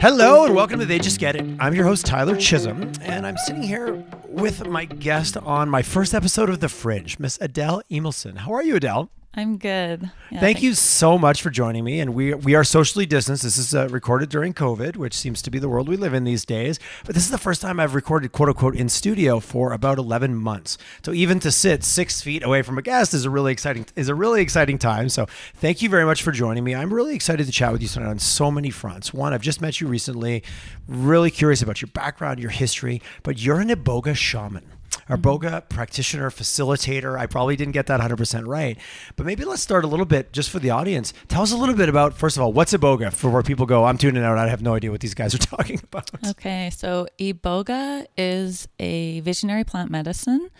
Hello and welcome to They Just Get It. I'm your host, Tyler Chisholm, and I'm sitting here with my guest on my first episode of The Fringe, Miss Adele Emelson. How are you, Adele? I'm good. Yeah, Thank you so much for joining me. And we we are socially distanced. This is uh, recorded during COVID, which seems to be the world we live in these days. But this is the first time I've recorded quote unquote in studio for about 11 months. So even to sit six feet away from a guest is a really exciting is a really exciting time. So thank you very much for joining me. I'm really excited to chat with you tonight on so many fronts. One, I've just met you recently. Really curious about your background, your history, but you're an Iboga shaman our mm-hmm. Boga practitioner, facilitator. I probably didn't get that 100% right. But maybe let's start a little bit just for the audience. Tell us a little bit about, first of all, what's Iboga for where people go, I'm tuning out. I have no idea what these guys are talking about. Okay. So Iboga is a visionary plant medicine.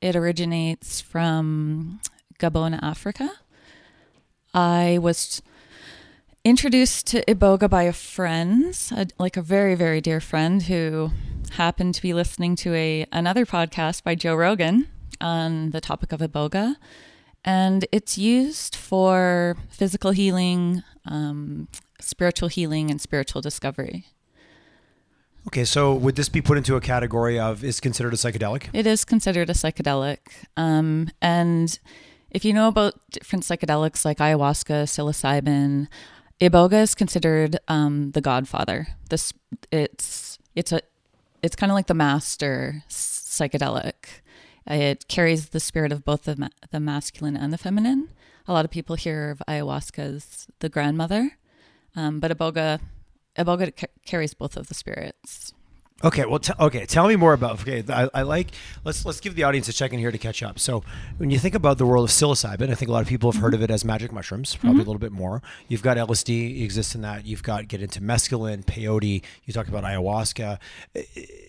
It originates from Gabon, Africa. I was introduced to Iboga by a friend, a, like a very, very dear friend who happened to be listening to a another podcast by Joe Rogan on the topic of iboga, and it's used for physical healing, um, spiritual healing, and spiritual discovery. Okay, so would this be put into a category of is considered a psychedelic? It is considered a psychedelic, um, and if you know about different psychedelics like ayahuasca, psilocybin, iboga is considered um, the godfather. This it's it's a it's kind of like the master psychedelic. It carries the spirit of both the, ma- the masculine and the feminine. A lot of people hear of ayahuasca as the grandmother, um, but iboga, iboga ca- carries both of the spirits. Okay, well, t- okay. Tell me more about. Okay, I, I, like. Let's let's give the audience a second here to catch up. So, when you think about the world of psilocybin, I think a lot of people have heard of it as magic mushrooms. Probably mm-hmm. a little bit more. You've got LSD exists in that. You've got get into mescaline, peyote. You talk about ayahuasca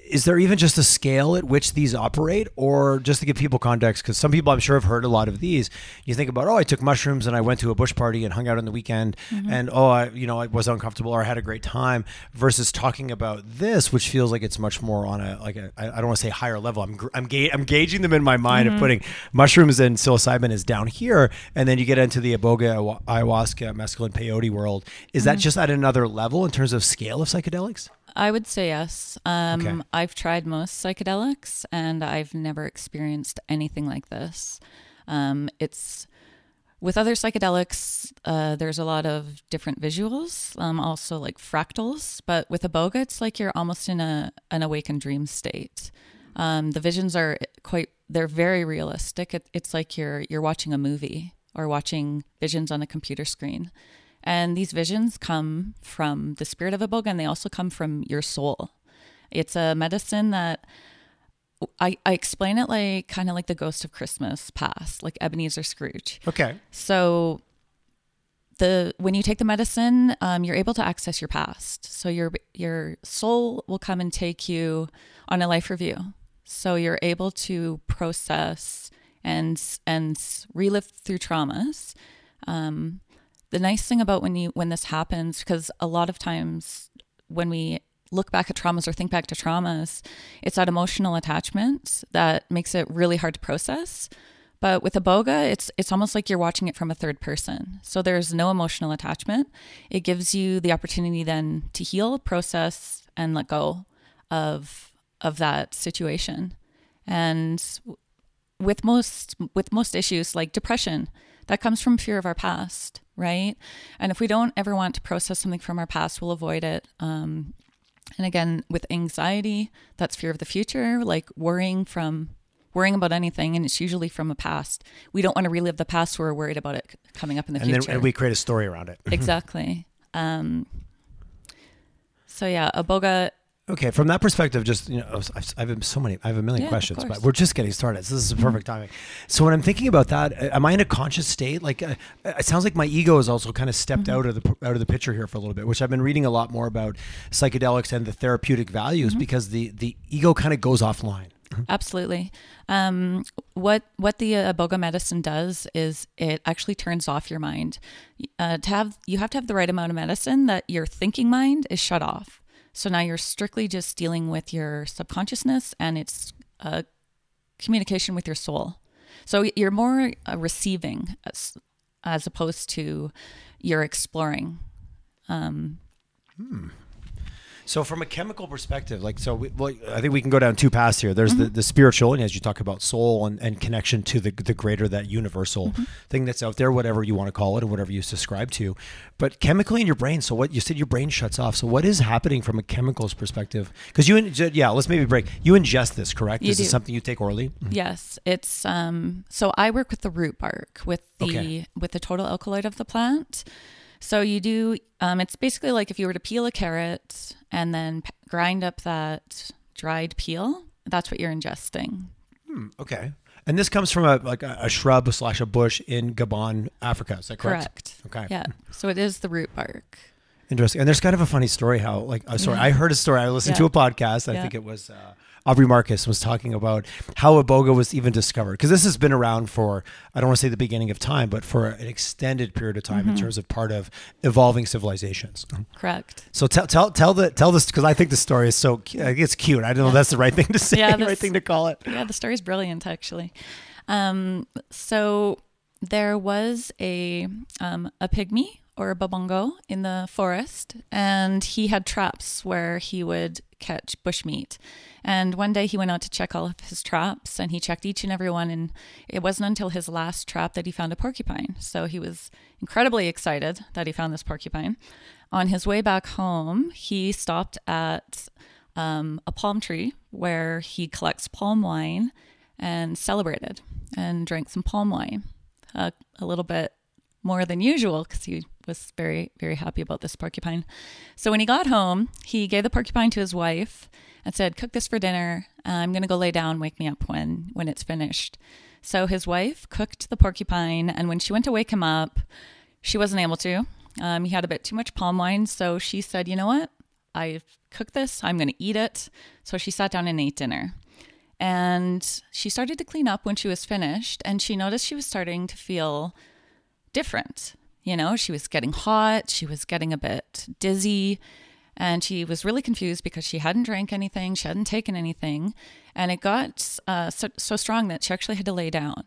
is there even just a scale at which these operate or just to give people context because some people i'm sure have heard a lot of these you think about oh i took mushrooms and i went to a bush party and hung out on the weekend mm-hmm. and oh i you know i was uncomfortable or i had a great time versus talking about this which feels like it's much more on a like a i don't want to say higher level i'm i'm, ga- I'm gauging them in my mind mm-hmm. of putting mushrooms and psilocybin is down here and then you get into the iboga ayahuasca mescaline peyote world is mm-hmm. that just at another level in terms of scale of psychedelics I would say yes. Um, okay. I've tried most psychedelics and I've never experienced anything like this. Um, it's with other psychedelics, uh, there's a lot of different visuals, um, also like fractals. But with iboga, it's like you're almost in a an awakened dream state. Um, the visions are quite they're very realistic. It, it's like you're you're watching a movie or watching visions on a computer screen. And these visions come from the spirit of iboga and they also come from your soul. It's a medicine that I, I explain it like kind of like the ghost of Christmas past, like Ebenezer Scrooge. Okay. So the when you take the medicine, um, you're able to access your past. So your your soul will come and take you on a life review. So you're able to process and and relive through traumas. Um, the nice thing about when you when this happens because a lot of times when we look back at traumas or think back to traumas it's that emotional attachment that makes it really hard to process. But with iboga it's it's almost like you're watching it from a third person. So there's no emotional attachment. It gives you the opportunity then to heal process and let go of of that situation. And with most with most issues like depression that comes from fear of our past right? And if we don't ever want to process something from our past, we'll avoid it. Um, and again, with anxiety, that's fear of the future, like worrying from worrying about anything, and it's usually from a past. We don't want to relive the past, so we're worried about it coming up in the and future. Then, and we create a story around it. exactly. Um, so yeah, Iboga Okay, from that perspective, just you know, I've, I've so many, I have a million yeah, questions, but we're just getting started. So this is a perfect timing. So when I'm thinking about that, am I in a conscious state? Like, uh, it sounds like my ego has also kind of stepped mm-hmm. out of the out of the picture here for a little bit, which I've been reading a lot more about psychedelics and the therapeutic values mm-hmm. because the the ego kind of goes offline. Mm-hmm. Absolutely. Um, what what the uh, medicine does is it actually turns off your mind. Uh, to have you have to have the right amount of medicine that your thinking mind is shut off. So now you're strictly just dealing with your subconsciousness and it's a communication with your soul. So you're more uh, receiving. as opposed to you're exploring. Um, So from a chemical perspective, like so, we, well, I think we can go down two paths here. There's the, mm-hmm. the spiritual, and as you talk about soul and, and connection to the the greater, that universal mm-hmm. thing that's out there, whatever you want to call it, or whatever you subscribe to. But chemically in your brain, so what you said, your brain shuts off. So what is happening from a chemicals perspective? Because you, in- yeah, let's maybe break. You ingest this, correct? You is this do. something you take orally? Mm-hmm. Yes, it's um so I work with the root bark with the Okay. with the total alkaloid of the plant. So you do um it's basically like if you were to peel a carrot and then p- grind up that dried peel, that's what you're ingesting. Okay. And this comes from a like a, a shrub slash a bush in Gabon, Africa. Is that correct? Correct. Okay. Yeah. So it is the root bark. Interesting. And there's kind of a funny story how, like, uh, sorry, I heard a story. I listened to a podcast. I Yeah. think it was uh, Aubrey Marcus was talking about how iboga was even discovered. Because this has been around for, I don't want to say the beginning of time, but for an extended period of time Mm-hmm. in terms of part of evolving civilizations. Correct. So tell tell tell the tell this because I think the story is so cu- I think it's cute. I don't know if that's the right thing to say, Yeah, the right thing to call it. Yeah, the story's brilliant actually. Um so there was a um a pygmy or a babongo in the forest and he had traps where he would catch bushmeat. And one day he went out to check all of his traps and he checked each and every one and it wasn't until his last trap that he found a porcupine. So he was incredibly excited that he found this porcupine. On his way back home, he stopped at um, a palm tree where he collects palm wine and celebrated and drank some palm wine uh, a little bit more than usual because he was very, very happy about this porcupine. So when he got home, he gave the porcupine to his wife and said, "Cook this for dinner. I'm going to go lay down. Wake me up when when it's finished." So his wife cooked the porcupine, and when she went to wake him up, she wasn't able to. Um, he had a bit too much palm wine, so she said, "You know what? I've cooked this. I'm going to eat it." So she sat down and ate dinner. And she started to clean up when she was finished, and she noticed she was starting to feel different. You know, she was getting hot, she was getting a bit dizzy, and she was really confused because she hadn't drank anything, she hadn't taken anything, and it got uh, so, so strong that she actually had to lay down.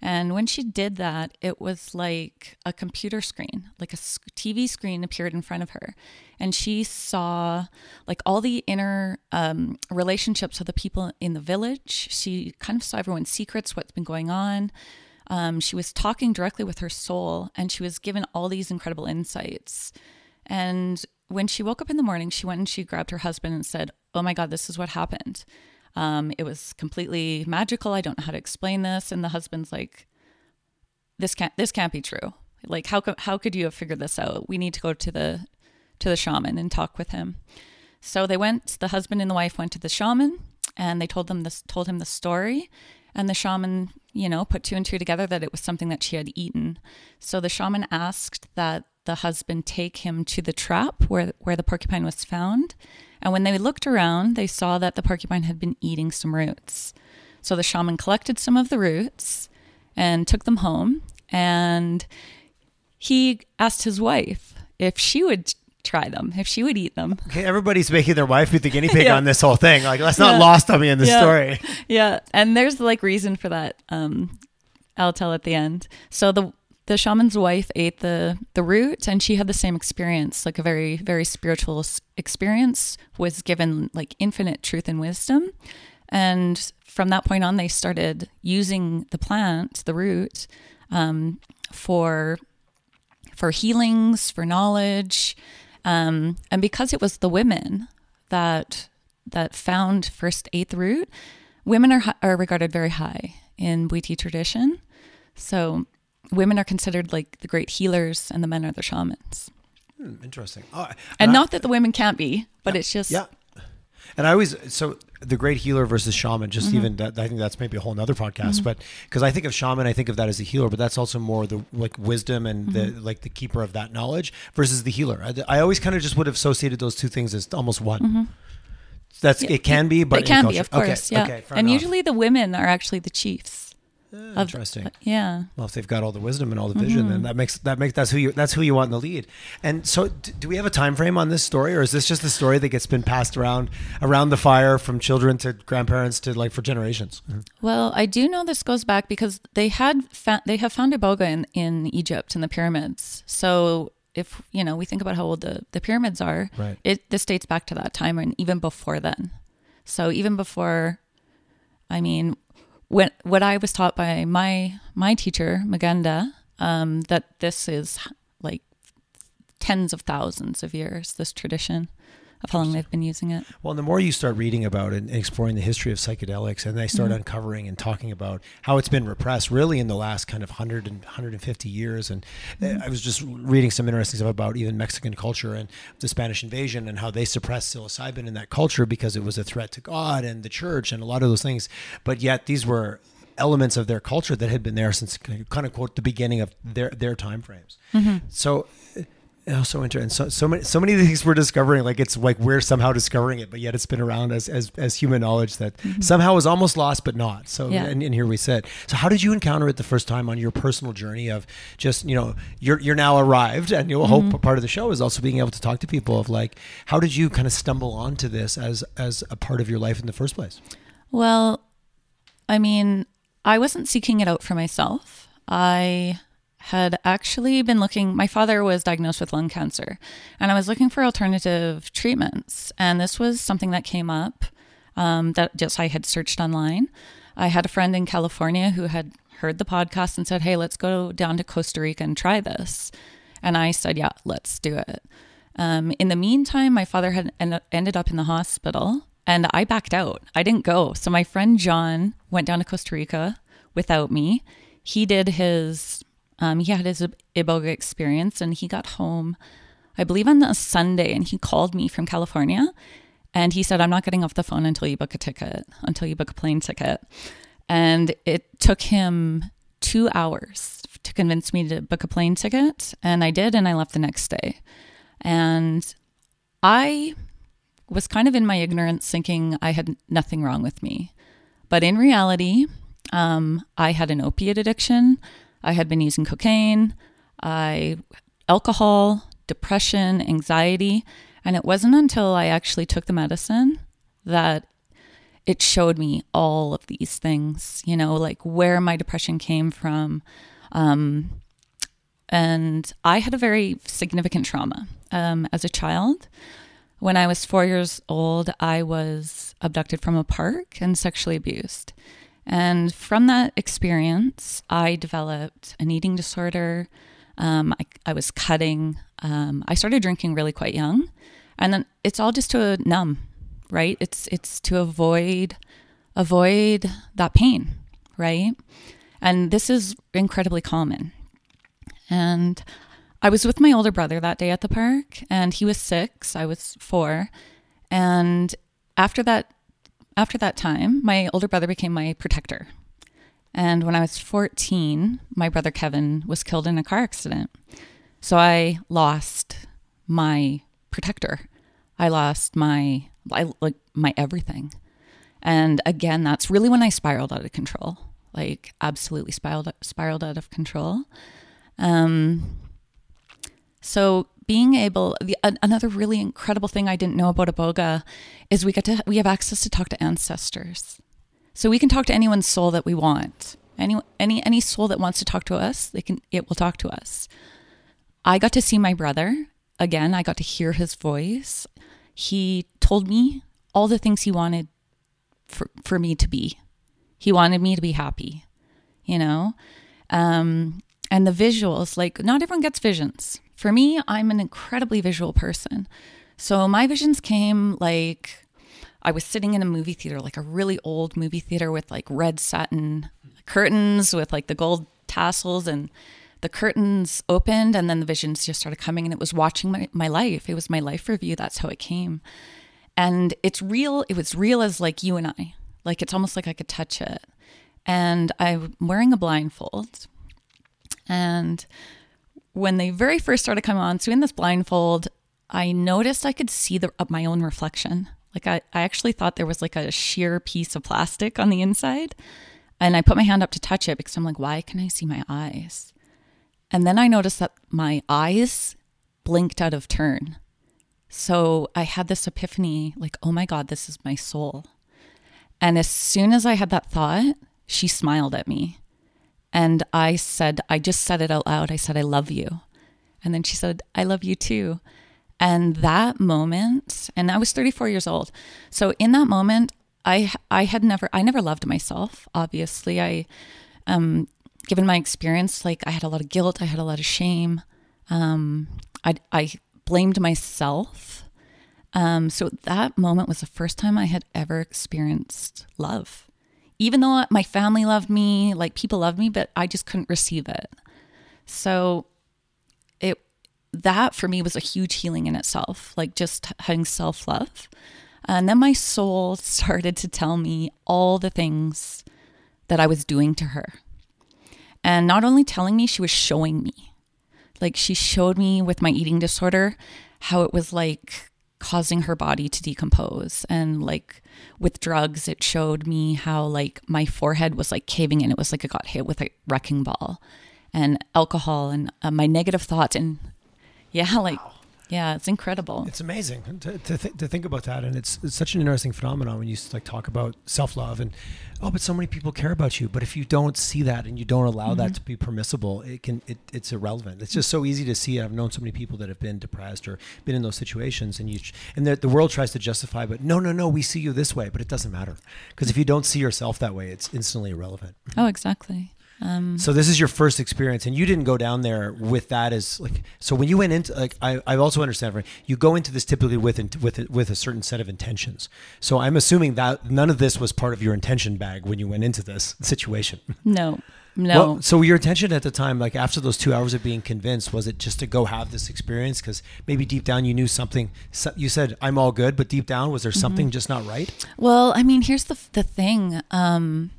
And when she did that, it was like a computer screen, like a TV screen appeared in front of her. And she saw like all the inner um, relationships of the people in the village. She kind of saw everyone's secrets, what's been going on. Um, she was talking directly with her soul and she was given all these incredible insights. And when she woke up in the morning, she went and she grabbed her husband and said, Oh my God, this is what happened. Um, it was completely magical. I don't know how to explain this. And the husband's like, This can't this can't be true. Like how could how could you have figured this out? We need to go to the to the shaman and talk with him. So they went, the husband and the wife went to the shaman and they told them this told him the story. And the shaman, you know, put two and two together that it was something that she had eaten. So the shaman asked that the husband take him to the trap where where the porcupine was found. And when they looked around, they saw that the porcupine had been eating some roots. So the shaman collected some of the roots and took them home. And he asked his wife if she would try them, if she would eat them. Okay, everybody's making their wife be the guinea pig Yeah. on this whole thing. Like, that's not Yeah. lost on me in the Yeah. story. Yeah, and there's like reason for that. Um, I'll tell at the end. So the the shaman's wife ate the the root, and she had the same experience, like a very very spiritual experience. Was given like infinite truth and wisdom, and from that point on, they started using the plant, the root, um, for for healings, for knowledge, um, and because it was the women that that found first eighth root, women are are regarded very high in Bwiti tradition. So women are considered like the great healers, and the men are the shamans. Hmm, interesting. Oh, And I- not that the women can't be, but it's just Yeah. And I always so the great healer versus shaman. Just Mm-hmm. even that, I think that's maybe a whole nother podcast. But because I think of shaman, I think of that as a healer, but that's also more the like wisdom and Mm-hmm. the like the keeper of that knowledge versus the healer. I, I always kind of just would have associated those two things as almost one. That's Mm-hmm. Yeah, it can be, but it can be, of course, okay, yeah. Okay, and enough. usually the women are actually the chiefs. Of- Interesting. Uh, yeah. Well, if they've got all the wisdom and all the vision, then mm-hmm. that makes that makes that's who you that's who you want in the lead. And so, d- do we have a time frame on this story, or is this just a story that gets been passed around around the fire from children to grandparents to like for generations? Mm-hmm. Well, I do know this goes back because they had fa- they have found iboga in, in Egypt in the pyramids. So if you know we think about how old the, the pyramids are, Right. it this dates back to that time and even before then. So even before, I mean, when what I was taught by my my teacher Moughenda, um, that this is like tens of thousands of years. This tradition of how long they've been using it. Well, the more you start reading about it and exploring the history of psychedelics, and they start mm-hmm. uncovering and talking about how it's been repressed really in the last kind of 100 and 150 years. And uh, mm-hmm. I was just reading some interesting stuff about even Mexican culture and the Spanish invasion and how they suppressed psilocybin in that culture because it was a threat to God and the church and a lot of those things. But yet these were elements of their culture that had been there since kind of quote the beginning of their their time frames. Mm-hmm. So Oh, so interesting. So, so many, so many things we're discovering. Like it's like we're somehow discovering it, but yet it's been around as as, as human knowledge that mm-hmm. somehow is almost lost, but not. So, Yeah. and, and here we sit. So, how did you encounter it the first time on your personal journey of just you know you're you're now arrived, and you'll hope a part of the show is also being able to talk to people of like how did you kind of stumble onto this as as a part of your life in the first place? Well, I mean, I wasn't seeking it out for myself. I had actually been looking, my father was diagnosed with lung cancer, and I was looking for alternative treatments. And this was something that came up um, that just I had searched online. I had a friend in California who had heard the podcast and said, Hey, let's go down to Costa Rica and try this. And I said, Yeah, let's do it. Um, in the meantime, my father had en- ended up in the hospital and I backed out. I didn't go. So my friend John went down to Costa Rica without me. He did his, um, he had his Iboga experience and he got home, I believe on a Sunday, and he called me from California and he said, I'm not getting off the phone until you book a ticket, until you book a plane ticket. And it took him two hours to convince me to book a plane ticket. And I did, and I left the next day. And I was kind of in my ignorance thinking I had nothing wrong with me. But in reality, um, I had an opiate addiction. I had been using cocaine, I alcohol, depression, anxiety, and it wasn't until I actually took the medicine that it showed me all of these things, you know, like where my depression came from. Um, and I had a very significant trauma um, as a child. When I was four years old, I was abducted from a park and sexually abused. And from that experience, I developed an eating disorder. Um, I, I was cutting. Um, I started drinking really quite young, and then it's all just to numb, right? It's it's to avoid avoid that pain, right? And this is incredibly common. And I was with my older brother that day at the park, and he was six. I was four, and after that after that time, my older brother became my protector. And when I was 14, my brother Kevin was killed in a car accident. So I lost my protector. I lost my I, like my everything. And again, that's really when I spiraled out of control. Like absolutely spiraled spiraled out of control. Um so being able the, an- another really incredible thing I didn't know about Iboga is we get to we have access to talk to ancestors. So we can talk to anyone's soul that we want. Any any any soul that wants to talk to us, they can it will talk to us. I got to see my brother again. I got to hear his voice. He told me all the things he wanted for for me to be. He wanted me to be happy, you know? Um and the visuals, like not everyone gets visions. For me, I'm an incredibly visual person. So my visions came like I was sitting in a movie theater, like a really old movie theater with like red satin curtains with like the gold tassels and the curtains opened and then the visions just started coming and it was watching my, my life. It was my life review. That's how it came. And it's real. It was real as like you and I. Like it's almost like I could touch it. And I'm wearing a blindfold. And when they very first started coming on, so in this blindfold, I noticed I could see the my own reflection. Like I, I actually thought there was like a sheer piece of plastic on the inside. And I put my hand up to touch it because I'm like, why can I see my eyes? And then I noticed that my eyes blinked out of turn. So I had this epiphany like, oh my God, this is my soul. And as soon as I had that thought, she smiled at me. And I said, I just said it out loud. I said, I love you. And then she said, I love you too. And that moment, and I was 34 years old. So in that moment, I I had never I never loved myself. Obviously, I um given my experience, like I had a lot of guilt, I had a lot of shame. Um, I I blamed myself. Um, so that moment was the first time I had ever experienced love. Even though my family loved me, like people loved me, but I just couldn't receive it. So it that for me was a huge healing in itself, like just having self love. And then my soul started to tell me all the things that I was doing to her. And not only telling me, she was showing me. Like she showed me with my eating disorder how it was like causing her body to decompose. And like with drugs, it showed me how like my forehead was like caving in. It was like it got hit with a wrecking ball. And alcohol and uh, my negative thoughts. And yeah, like. Wow yeah, it's incredible. It's amazing to, to, th- to think about that, and it's, it's such an interesting phenomenon when you like talk about self love and oh, but so many people care about you. But if you don't see that and you don't allow mm-hmm. that to be permissible, it can it, it's irrelevant. It's just so easy to see. I've known so many people that have been depressed or been in those situations, and you and the, the world tries to justify, but no, no, no, we see you this way, but it doesn't matter because if you don't see yourself that way, it's instantly irrelevant. Oh, exactly. Um, so this is your first experience, and you didn't go down there with that as like. So when you went into like, I, I also understand. Right, you go into this typically with with with a certain set of intentions. So I'm assuming that none of this was part of your intention bag when you went into this situation. No, no. Well, so your intention at the time, like after those two hours of being convinced, was it just to go have this experience? Because maybe deep down you knew something. You said I'm all good, but deep down was there mm-hmm. something mm-hmm. just not right? Well, I mean, here's the the thing. Um,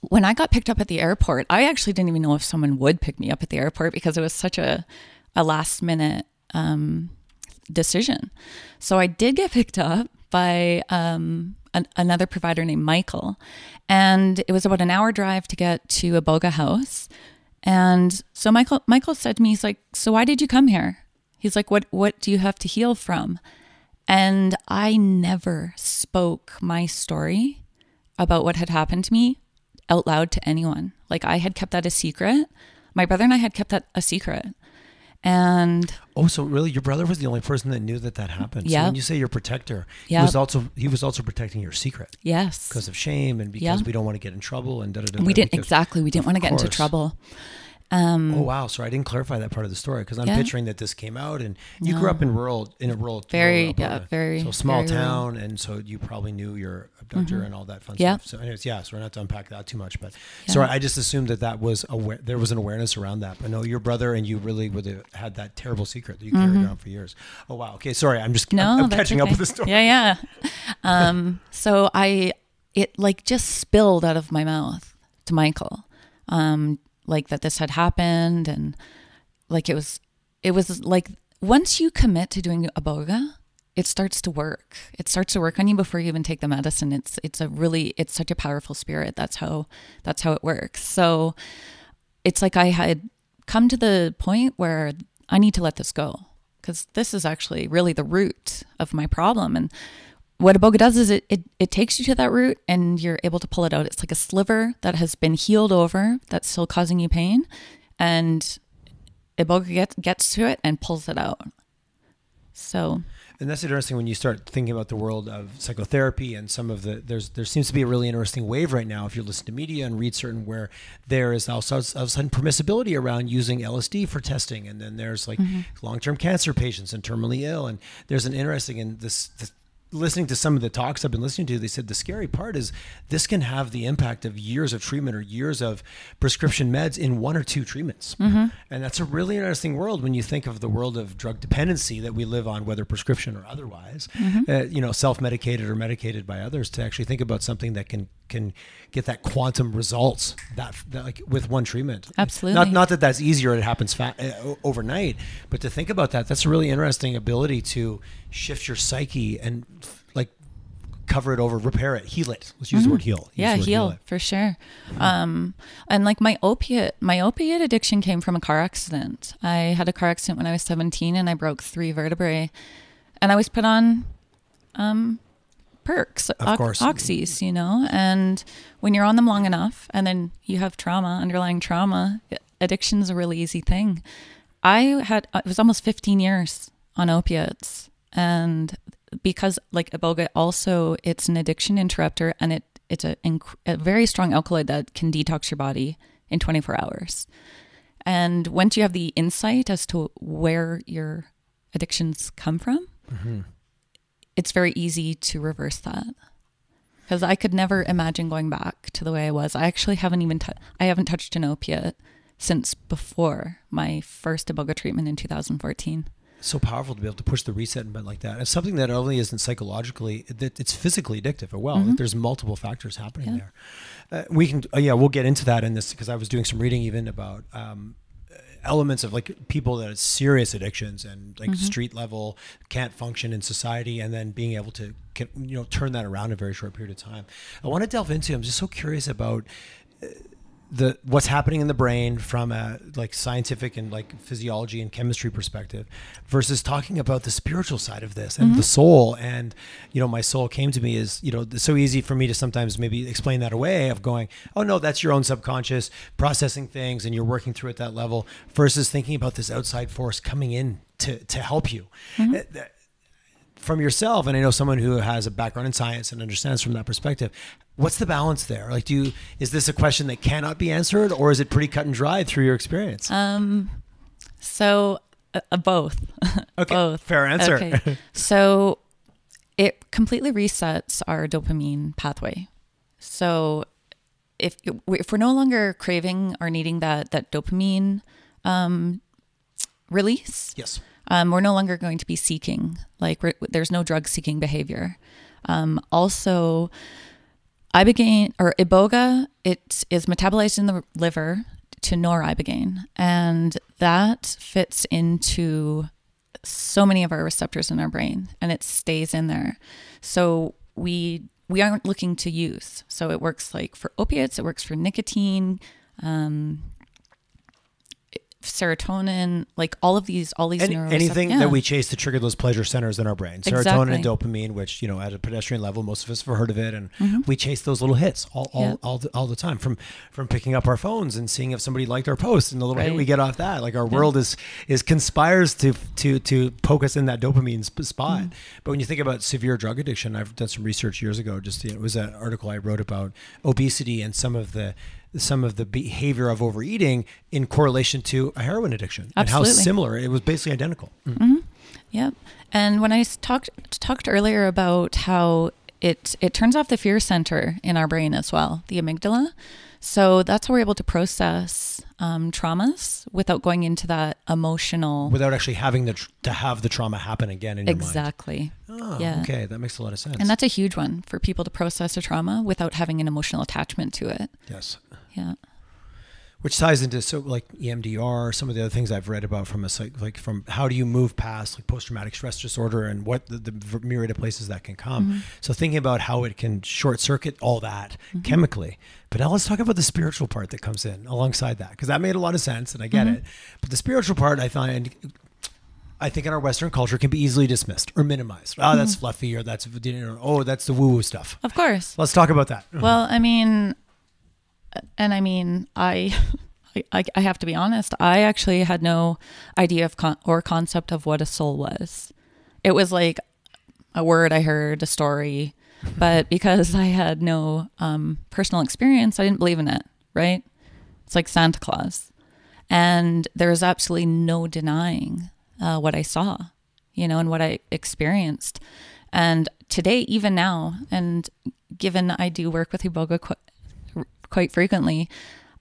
when I got picked up at the airport, I actually didn't even know if someone would pick me up at the airport because it was such a, a last minute um, decision. So I did get picked up by um, an, another provider named Michael. And it was about an hour drive to get to Iboga House. And so Michael Michael said to me, he's like, So why did you come here? He's like, What what do you have to heal from? And I never spoke my story about what had happened to me out loud to anyone. Like I had kept that a secret. My brother and I had kept that a secret. And oh, so really, your brother was the only person that knew that that happened. Yeah. So when you say your protector, yeah. he was also he was also protecting your secret. Yes. Because of shame and because we don't want to get in trouble and da da da. We didn't exactly. We didn't want to get into trouble. Um, oh wow! So I didn't clarify that part of the story because I'm yeah. picturing that this came out, and you no. grew up in rural, in a rural, very rural yeah, very so small very town, rural. and so you probably knew your abductor mm-hmm. and all that fun yeah. stuff. So, anyways, yeah. So we're not to unpack that too much, but yeah. sorry, I just assumed that that was aware. There was an awareness around that. But no, your brother and you really would have had that terrible secret that you mm-hmm. carried around for years. Oh wow. Okay, sorry. I'm just no, I'm, I'm catching okay. up with the story. Yeah, yeah. um, so I it like just spilled out of my mouth to Michael. Um, like that this had happened and like it was it was like once you commit to doing iboga it starts to work. It starts to work on you before you even take the medicine. It's it's a really it's such a powerful spirit. That's how that's how it works. So it's like i had come to the point where i need to let this go because this is actually really the root of my problem. And what iboga does is it, it it takes you to that root and you're able to pull it out. It's like a sliver that has been healed over that's still causing you pain, and iboga gets gets to it and pulls it out. So. And that's interesting when you start thinking about the world of psychotherapy and some of the there's there seems to be a really interesting wave right now if you listen to media and read certain where there is also of a sudden permissibility around using LSD for testing and then there's like mm-hmm. long term cancer patients and terminally ill and there's an interesting in this, this listening to some of the talks I've been listening to, they said the scary part is this can have the impact of years of treatment or years of prescription meds in one or two treatments. Mm-hmm. And that's a really interesting world when you think of the world of drug dependency that we live on, whether prescription or otherwise, mm-hmm. uh, you know, self-medicated or medicated by others to actually think about something that can, can get that quantum results that, that like with one treatment. Absolutely. Not, not that that's easier. It happens fa- uh, overnight, but to think about that, that's a really interesting ability to shift your psyche and like cover it over, repair it, heal it. Let's use the word heal. Use Mm-hmm. yeah, word heal it. for sure. Um, and like my opiate, my opiate addiction came from a car accident. I had a car accident when I was 17 and I broke three vertebrae and I was put on, um, perks, Of course. oxys, you know, and when you're on them long enough and then you have trauma, underlying trauma, addiction is a really easy thing. I had, it was almost 15 years on opiates and because like iboga also it's an addiction interrupter and it it's a, a very strong alkaloid that can detox your body in 24 hours and once you have the insight as to where your addictions come from mm-hmm. It's very easy to reverse that because i could never imagine going back to the way i was i actually haven't even tou- i haven't touched an opiate since before my first iboga treatment in 2014 so powerful to be able to push the reset button like that. It's something that only isn't psychologically, that it's physically addictive as well. Mm-hmm. There's multiple factors happening there. Uh, we can, uh, yeah, we'll get into that in this because I was doing some reading even about um, elements of like people that have serious addictions and like mm-hmm. street level can't function in society, and then being able to, you know, turn that around in a very short period of time. I want to delve into. I'm just so curious about uh, the what's happening in the brain from a like scientific and like physiology and chemistry perspective versus talking about the spiritual side of this and the mm-hmm. soul. And you know my soul came to me is you know it's so easy for me to sometimes maybe explain that away of going oh no that's your own subconscious processing things and you're working through at that level versus thinking about this outside force coming in to to help you. Mm-hmm. That- from yourself and i know someone who has a background in science and understands from that perspective what's the balance there like do you is this a question that cannot be answered or is it pretty cut and dry through your experience Um, so uh, both. okay both. fair answer Okay. so it completely resets our dopamine pathway. So if if we're no longer craving or needing that that dopamine um, release, yes um, we're no longer going to be seeking like there's no drug seeking behavior. Um, also, ibogaine or iboga it is metabolized in the liver to noribogaine, and that fits into so many of our receptors in our brain, and it stays in there. So we we aren't looking to use. So it works like for opiates, it works for nicotine. Um, serotonin like all of these all these Any, anything yeah. that we chase to trigger those pleasure centers in our brain serotonin Exactly. and dopamine which you know at a pedestrian level most of us have heard of it and Mm-hmm. we chase those little hits all, all, Yeah. all, the, all the time from from picking up our phones and seeing if somebody liked our post and the little hit we get off that like our world is is conspires to to to poke us in that dopamine spot Mm. but when you think about severe drug addiction i've done some research years ago just it was an article i wrote about obesity and some of the some of the behavior of overeating in correlation to a heroin addiction and how similar. It was basically identical. Mm. Mm-hmm. Yep. And when I talked talked earlier about how it it turns off the fear center in our brain as well, the amygdala. So that's how we're able to process um, traumas without going into that emotional. without actually having the tr- to have the trauma happen again in your exactly. mind. Oh, Yeah. okay, that makes a lot of sense. And that's a huge one for people to process a trauma without having an emotional attachment to it. yes, Yeah. Which ties into so like EMDR, some of the other things I've read about from a psych, like from how do you move past like post traumatic stress disorder and what the, the myriad of places that can come. Mm-hmm. So thinking about how it can short circuit all that chemically. But now let's talk about the spiritual part that comes in alongside that because that made a lot of sense and I get Mm-hmm. it. But the spiritual part I find. I think in our Western culture can be easily dismissed or minimized. Oh, that's Mm-hmm. fluffy, or that's know, oh, that's the woo woo stuff. Of course. Let's talk about that. Well, I mean, and I mean, I, I, I have to be honest. I actually had no idea of con- or concept of what a soul was. It was like a word I heard, a story, but because I had no um, personal experience, I didn't believe in it. Right? It's like Santa Claus, and there's absolutely no denying uh, what I saw, you know, and what I experienced. And today, even now, and given I do work with qu- quite frequently,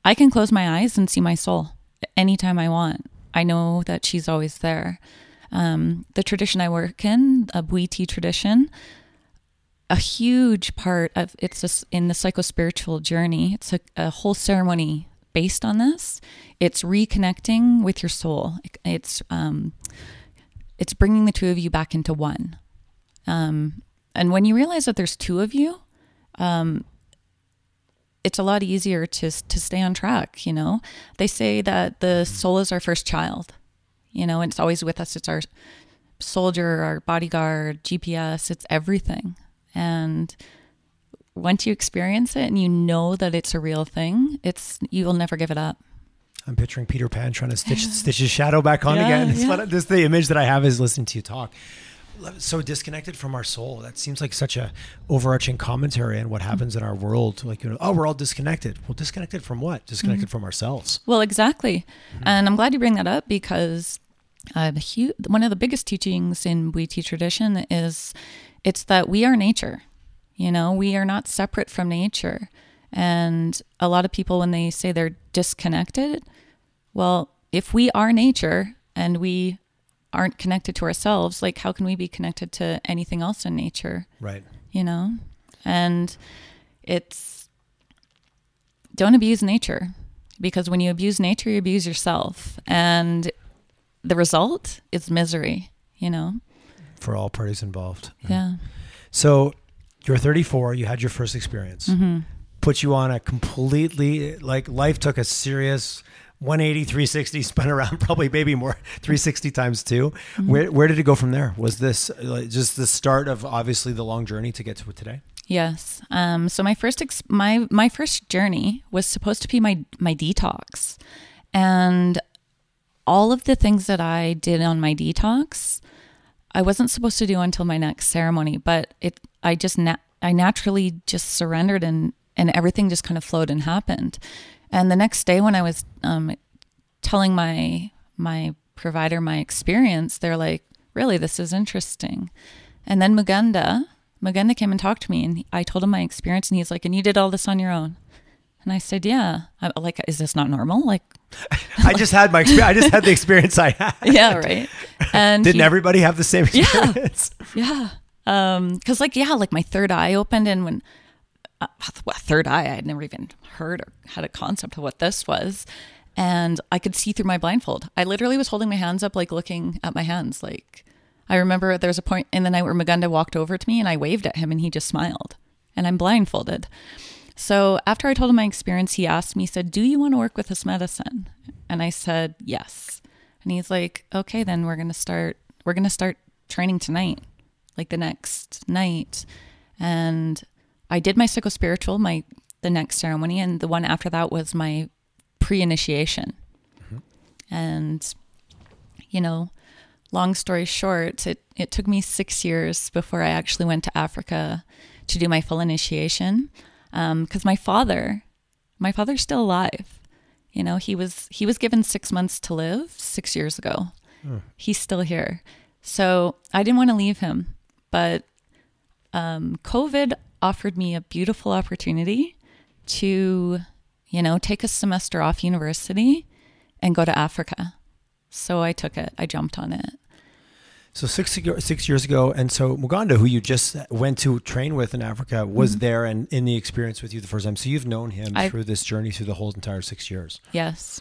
I can close my eyes and see my soul anytime I want. I know that she's always there. Um, the tradition I work in, a Bwiti tradition, a huge part of it's in the psychospiritual journey. It's a, a whole ceremony based on this. It's reconnecting with your soul. It's um, it's bringing the two of you back into one. Um, and when you realize that there's two of you, um, it's a lot easier to to stay on track. You know, they say that the soul is our first child. You know, and it's always with us. It's our soldier, our bodyguard, GPS. It's everything. And once you experience it and you know that it's a real thing, it's you will never give it up. I'm picturing Peter Pan trying to stitch stitch his shadow back on Yeah, again. It's yeah. what, this the image that I have is listening to you talk. So disconnected from our soul. That seems like such a overarching commentary on what happens in our world. Like, you know, oh, we're all disconnected. Well, disconnected from what? Disconnected Mm-hmm. from ourselves. Well, exactly. And I'm glad you bring that up because uh, one of the biggest teachings in Bwiti tradition is it's that we are nature. You know, we are not separate from nature. And a lot of people, when they say they're disconnected, well, if we are nature and we aren't connected to ourselves, like how can we be connected to anything else in nature? Right. you know and it's don't abuse nature because when you abuse nature you abuse yourself and the result is misery you know For all parties involved. yeah So you're 34. You had your first experience. Mm-hmm. Put you on a completely like life took a serious 180, 360, spun around probably maybe more 360 times 2 Mm-hmm. Where where did it go from there? Was this just the start of obviously the long journey to get to today? yes um so my first ex- my my first journey was supposed to be my my detox and all of the things that i did on my detox I wasn't supposed to do until my next ceremony, but it I just na- I naturally just surrendered and and everything just kind of flowed and happened. And the next day when I was um, telling my my provider my experience, they're like, "Really, this is interesting." And then Moughenda Moughenda came and talked to me, and I told him my experience, and he's like, "And you did all this on your own?" And I said, "Yeah." I'm like, "Is this not normal?" Like, I just had my experience. I just had the experience I had. yeah, right. And Didn't he- everybody have the same experience? Yeah. Um, cause like, yeah, like my third eye opened and when, uh, what third eye, I had never even heard or had a concept of what this was. And I could see through my blindfold. I literally was holding my hands up, like looking at my hands. Like I remember there was a point in the night where Moughenda walked over to me and I waved at him and he just smiled and I'm blindfolded. So after I told him my experience, he asked me, he said, do you want to work with this medicine? And I said, yes. And he's like, okay, then we're going to start, we're going to start training tonight, like the next night. And I did my psychospiritual, my, the next ceremony. And the one after that was my pre-initiation. Mm-hmm. And, you know, long story short, it, it took me six years before I actually went to Africa to do my full initiation. Um, because my father, my father's still alive. You know, he was he was given six months to live six years ago. Hmm. He's still here, so I didn't want to leave him. But um, COVID offered me a beautiful opportunity to, you know, take a semester off university and go to Africa. So I took it. I jumped on it. So six ago, six years ago, and so Moughenda, who you just went to train with in Africa, was there and in the experience with you the first time. So you've known him Mm-hmm. I- through this journey through the whole entire six years. Yes.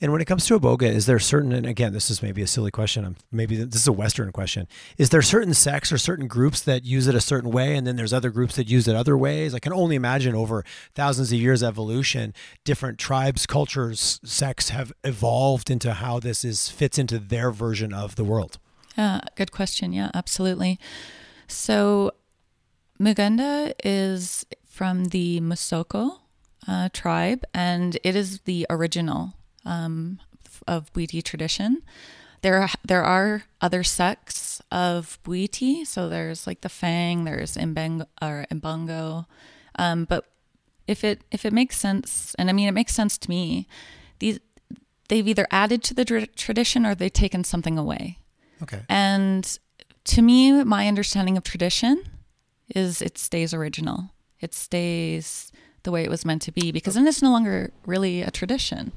And when it comes to Iboga, is there certain, and again, this is maybe a silly question, maybe this is a Western question, is there certain sects or certain groups that use it a certain way, and then there's other groups that use it other ways? I can only imagine over thousands of years evolution, different tribes, cultures, sects have evolved into how this is fits into their version of the world. Yeah, good question. Yeah, absolutely. So, Moughenda is from the Missoko uh, tribe, and it is the original um, of Bwiti tradition. There, are, there are other sects of Bwiti. So there's like the Fang, there's Mbang or Mbongo, um, but if it if it makes sense, and I mean it makes sense to me, these they've either added to the dr- tradition or they've taken something away. Okay. And to me, my understanding of tradition is it stays original. It stays the way it was meant to be because then it's no longer really a tradition,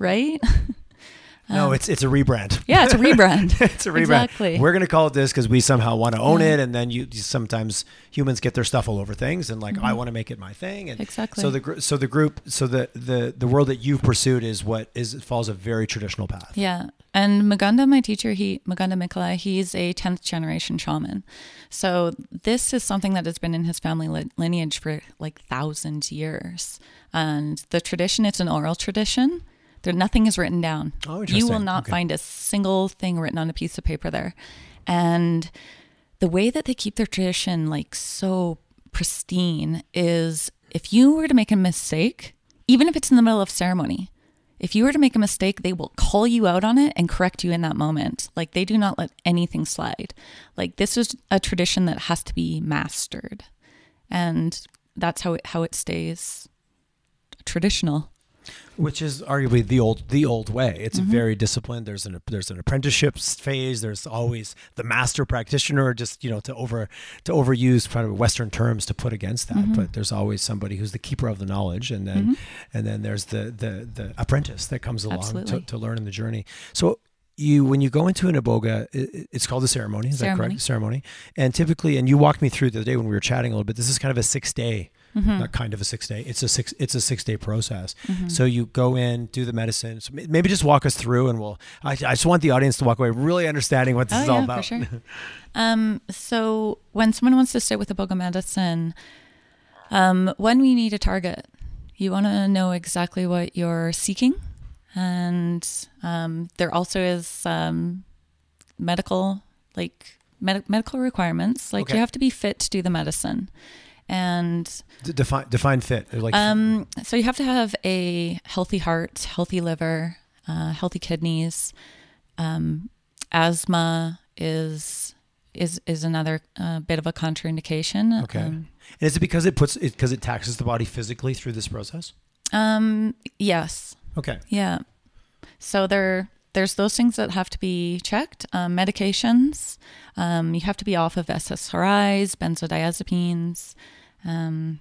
right? no, it's it's a rebrand. Yeah, it's a rebrand. it's a rebrand. Exactly. We're going to call it this because we somehow want to own it, and then you you- sometimes humans get their stuff all over things, and like I want to make it my thing, and Mm-hmm. Exactly. So the so the group so the the the world that you've pursued is what is follows a very traditional path. Yeah. And Moughenda, my teacher, he Moughenda Mikala, he's a tenth generation shaman. So this is something that has been in his family li- lineage for like thousands years. And the tradition, it's an oral tradition. There nothing is written down. Oh, you will not Okay. find a single thing written on a piece of paper there. And the way that they keep their tradition like so pristine is if you were to make a mistake, even if it's in the middle of ceremony, if you were to make a mistake, they will call you out on it and correct you in that moment. Like they do not let anything slide. Like this is a tradition that has to be mastered. And that's how it how it stays traditional. Which is arguably the old the old way. It's Mm-hmm. very disciplined. There's an there's an apprenticeship phase. There's always the master practitioner. Just you know to over to overuse kind of Western terms to put against that. Mm-hmm. But there's always somebody who's the keeper of the knowledge, and then and then there's the the the apprentice that comes along to, to learn in the journey. So. You when you go into an iboga, it, it's called a ceremony. Is that correct? Ceremony. And typically, and you walked me through the other day when we were chatting a little bit. This is kind of a six day Mm-hmm. not kind of a six day. It's a six. It's a six day process. So you go in, do the medicine. So maybe just walk us through, and we'll. I, I just want the audience to walk away really understanding what this Oh is all about. for sure. um, so when someone wants to sit with iboga medicine, um, when we need a target, you want to know exactly what you're seeking, and um, there also is um, medical like med- medical requirements. Like Okay. you have to be fit to do the medicine, and define define fit. Like um, so you have to have a healthy heart, healthy liver, uh, healthy kidneys. Um, asthma is is is another uh, bit of a contraindication. Okay. Um, and is it because it puts it because it taxes the body physically through this process? um, yes. Okay. Yeah. So there there's those things that have to be checked. Um, medications. Um, you have to be off of SSRIs, benzodiazepines, um,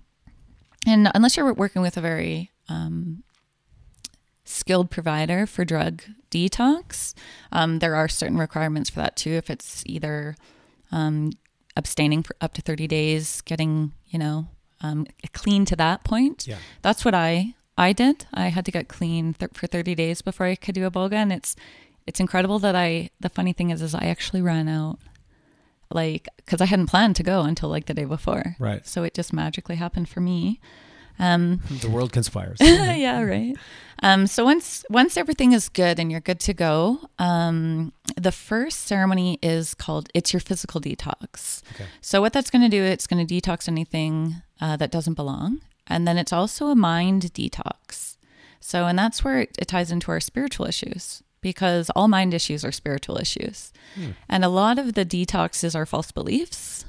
and unless you're working with a very um, skilled provider for drug detox, um, there are certain requirements for that too. If it's either um, abstaining for up to 30 days, getting you know um, clean to that point, Yeah. that's what I I did. I had to get clean th- for 30 days before I could do iboga, and it's it's incredible that I. The funny thing is, is I actually ran out, like, because I hadn't planned to go until like the day before. Right. So it just magically happened for me. Um, The world conspires. yeah, right. Um, so once once everything is good and you're good to go, um, the first ceremony is called "It's Your Physical Detox." Okay. So what that's going to do, it's going to detox anything uh, that doesn't belong, and then it's also a mind detox. So and that's where it, it ties into our spiritual issues because all mind issues are spiritual issues, and a lot of the detoxes are false beliefs,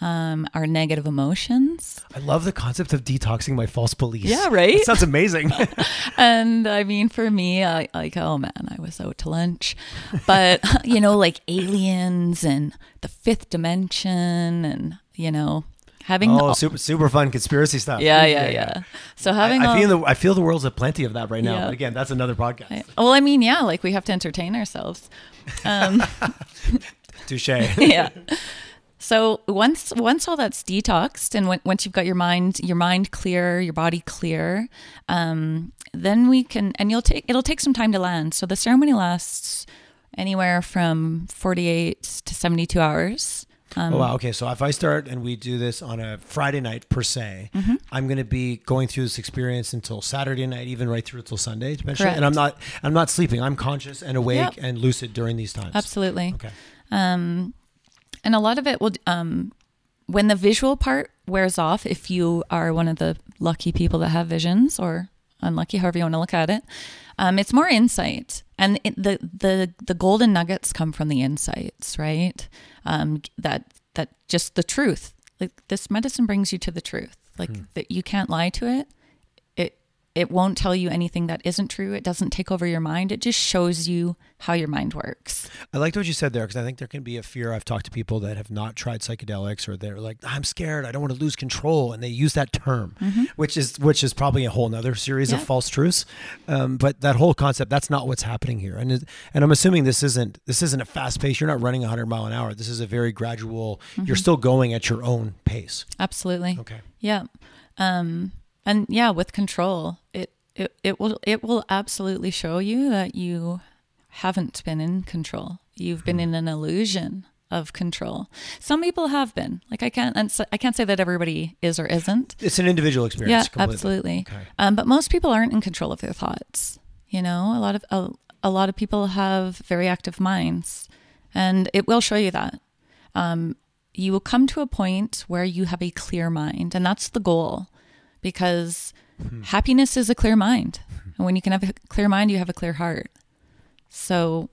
um, our negative emotions. I love the concept of detoxing my false beliefs. Yeah, right? That sounds amazing. And I mean, for me, I like, oh man, I was out to lunch. But, you know, like aliens and the fifth dimension and, you know, having. oh, all- super super fun conspiracy stuff. yeah, yeah, yeah. So having. I, I all- feel the I feel the world's at plenty of that right now. Yeah. But again, that's another podcast. I- well, I mean, yeah, like we have to entertain ourselves. Um, Touche. yeah. So once once all that's detoxed and when, once you've got your mind your mind clear, your body clear, um, then we can and you'll take it'll take some time to land. So the ceremony lasts anywhere from forty eight to seventy two hours. Um, Oh wow. Okay. So if I start and we do this on a Friday night per se, Mm-hmm. I'm going to be going through this experience until Saturday night, even right through until Sunday, potentially. And I'm not I'm not sleeping. I'm conscious and awake Yep. and lucid during these times. Absolutely. Okay. Um, and a lot of it will, um, when the visual part wears off, if you are one of the lucky people that have visions or unlucky, however you want to look at it, um, it's more insight. And it, the, the, the golden nuggets come from the insights, right? Um, that, that just the truth, like this medicine brings you to the truth, like that you can't lie to it. It, won't tell you anything that isn't true. It doesn't take over your mind. It just shows you how your mind works. I liked what you said there because I think there can be a fear. I've talked to people that have not tried psychedelics or they're like, I'm scared. I don't want to lose control. And they use that term, which is which is probably a whole nother series of false truths. Um, but that whole concept, that's not what's happening here. And and I'm assuming this isn't this isn't a fast pace. You're not running 100 mile an hour. This is a very gradual. You're still going at your own pace. Absolutely. Okay. Yeah. Um, and yeah, with control, it, it, it will, it will absolutely show you that you haven't been in control. You've been in an illusion of control. Some people have been like, I can't, I can't say that everybody is or isn't. It's an individual experience. Yeah, completely. absolutely. Okay. Um, but most people aren't in control of their thoughts. You know, a lot of, a, a lot of people have very active minds and it will show you that um, you will come to a point where you have a clear mind and that's the goal because happiness is a clear mind and when you can have a clear mind you have a clear heart so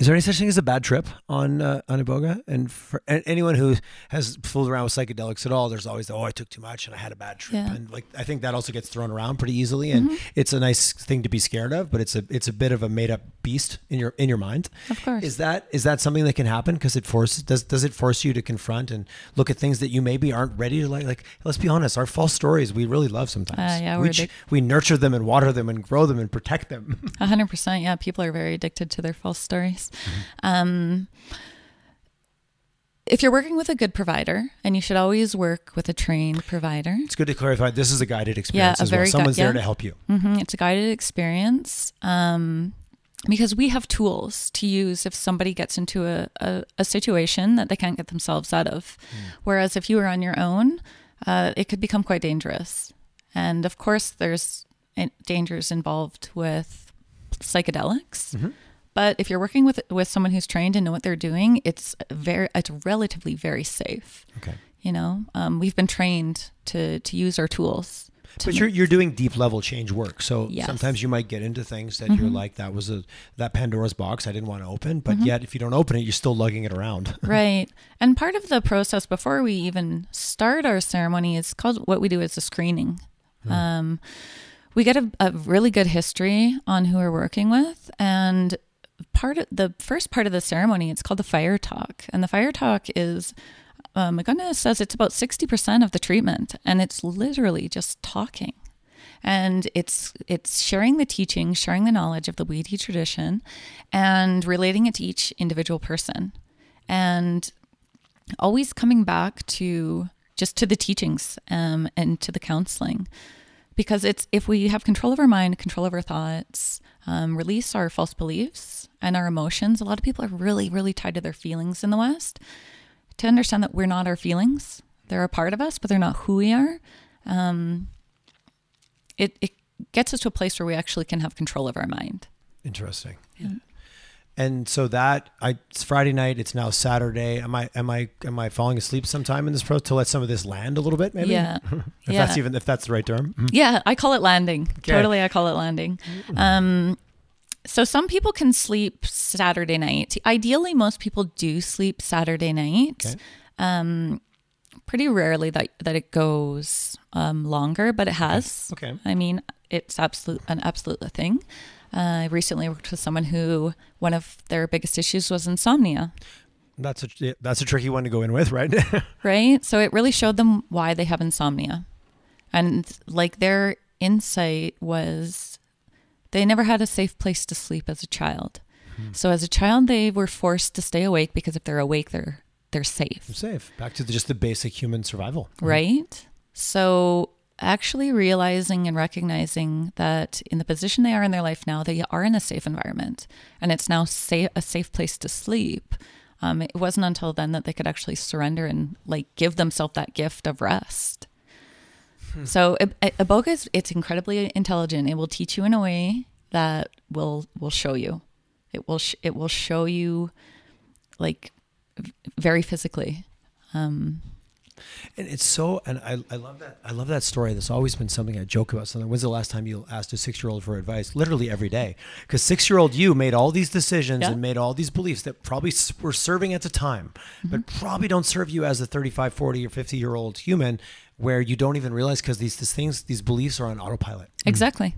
Is there any such thing as a bad trip on uh, on Iboga? And for anyone who has fooled around with psychedelics at all, there's always the, oh I took too much and I had a bad trip, Yeah. Mm-hmm. and like I think that also gets thrown around pretty easily, and it's a nice thing to be scared of, but it's a it's a bit of a made up beast in your in your mind. Of course. is that is that something that can happen because it forces does does it force you to confront and look at things that you maybe aren't ready to like like let's be honest, our false stories we really love sometimes. Uh, yeah, we we nurture them and water them and grow them and protect them. 100% yeah people are very addicted to their false stories um, if you're working with a good provider and you should always work with a trained provider it's good to clarify. This is a guided experience yeah, a as well. very gui- Someone's there yeah. to help you. Mm-hmm. It's a guided experience um, because we have tools to use if somebody gets into a, a, a situation that they can't get themselves out of. Whereas if you are on your own, uh, it could become quite dangerous. And of course, there's uh, dangers involved with psychedelics. But if you're working with with someone who's trained and know what they're doing, it's very it's relatively very safe. Okay. You know, um, we've been trained to to use our tools. But you're you're doing deep level change work. So Yes. sometimes you might get into things that you're mm-hmm. like that was a that Pandora's box I didn't want to open, but mm-hmm. yet if you don't open it, you're still lugging it around. right. And part of the process before we even start our ceremony is called what we do is a screening. Hmm. Um, we get a, a really good history on who we're working with, and part of the first part of the ceremony it's called the fire talk, and the fire talk is. Moughenda says it's about 60% of the treatment, and it's literally just talking and it's it's sharing the teaching, sharing the knowledge of the Bwiti tradition, and relating it to each individual person, and always coming back to just to the teachings um, and to the counseling, because it's if we have control of our mind, control of our thoughts, um, release our false beliefs and our emotions. A lot of people are really really tied to their feelings in the West. To understand that we're not our feelings, they're a part of us, but they're not who we are it, it gets us to a place where we actually can have control of our mind. Interesting. And so that I it's Friday night. It's now Saturday. Am I am I am I falling asleep sometime in this process to let some of this land a little bit? Maybe. Yeah. if Yeah. that's even if that's the right term. Yeah, I call it landing. Okay. Totally, I call it landing. Um, so some people can sleep Saturday night. Ideally, most people do sleep Saturday night. Okay. Um, pretty rarely that that it goes um, longer, but it has. Okay. I mean, it's absolute an absolute thing. Uh, I recently worked with someone who one of their biggest issues was insomnia. That's a that's a tricky one to go in with, right? right? So it really showed them why they have insomnia. And like their insight was they never had a safe place to sleep as a child. So as a child they were forced to stay awake because if they're awake they're they're safe, Safe. Back to the, just the basic human survival. right? So actually realizing and recognizing that in the position they are in their life now they are in a safe environment and it's now sa- a safe place to sleep. Um, it wasn't until then that they could actually surrender and like give themselves that gift of rest. So I- I- Iboga is it's incredibly intelligent. It will teach you in a way that will will show you. It will sh- it will show you like very physically. Um, And it's so, and I, I love that. I love that story. There's always been something I joke about. Something. When's the last time you asked a six year old for advice? Literally every day, because six year old you made all these decisions Yeah. and made all these beliefs that probably were serving at the time, but probably don't serve you as a 35, 40, or 50 year old human where you don't even realize because these, these things, these beliefs are on autopilot. Mm. Exactly.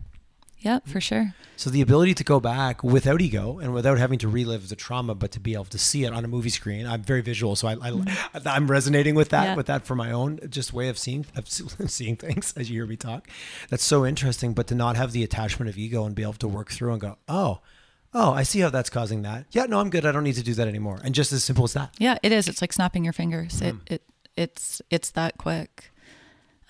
Yeah, for mm. sure. So the ability to go back without ego and without having to relive the trauma, but to be able to see it on a movie screen. I'm very visual, so I, I mm. am resonating with that. Yeah. with that for my own just way of seeing of seeing things as you hear me talk. That's so interesting. But to not have the attachment of ego and be able to work through and go, oh, oh, I see how that's causing that. Yeah, no, I'm good. I don't need to do that anymore. And just as simple as that. Yeah, it is. It's like snapping your fingers. Mm. It it it's it's that quick.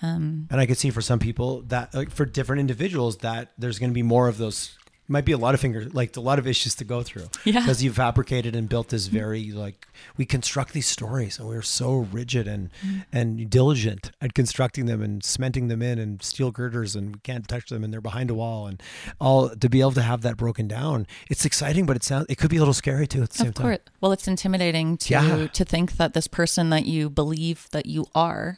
Um, And I could see for some people that, like for different individuals, that there's going to be more of those. Might be a lot of fingers, like a lot of issues to go through. Yeah. Because you've fabricated and built this very like we construct these stories, and we're so rigid and and diligent at constructing them and cementing them in and steel girders, and we can't touch them, and they're behind a wall, and all to be able to have that broken down. It's exciting, but it sounds it could be a little scary too at the same of time. course. Well, it's intimidating to Yeah. to think that this person that you believe that you are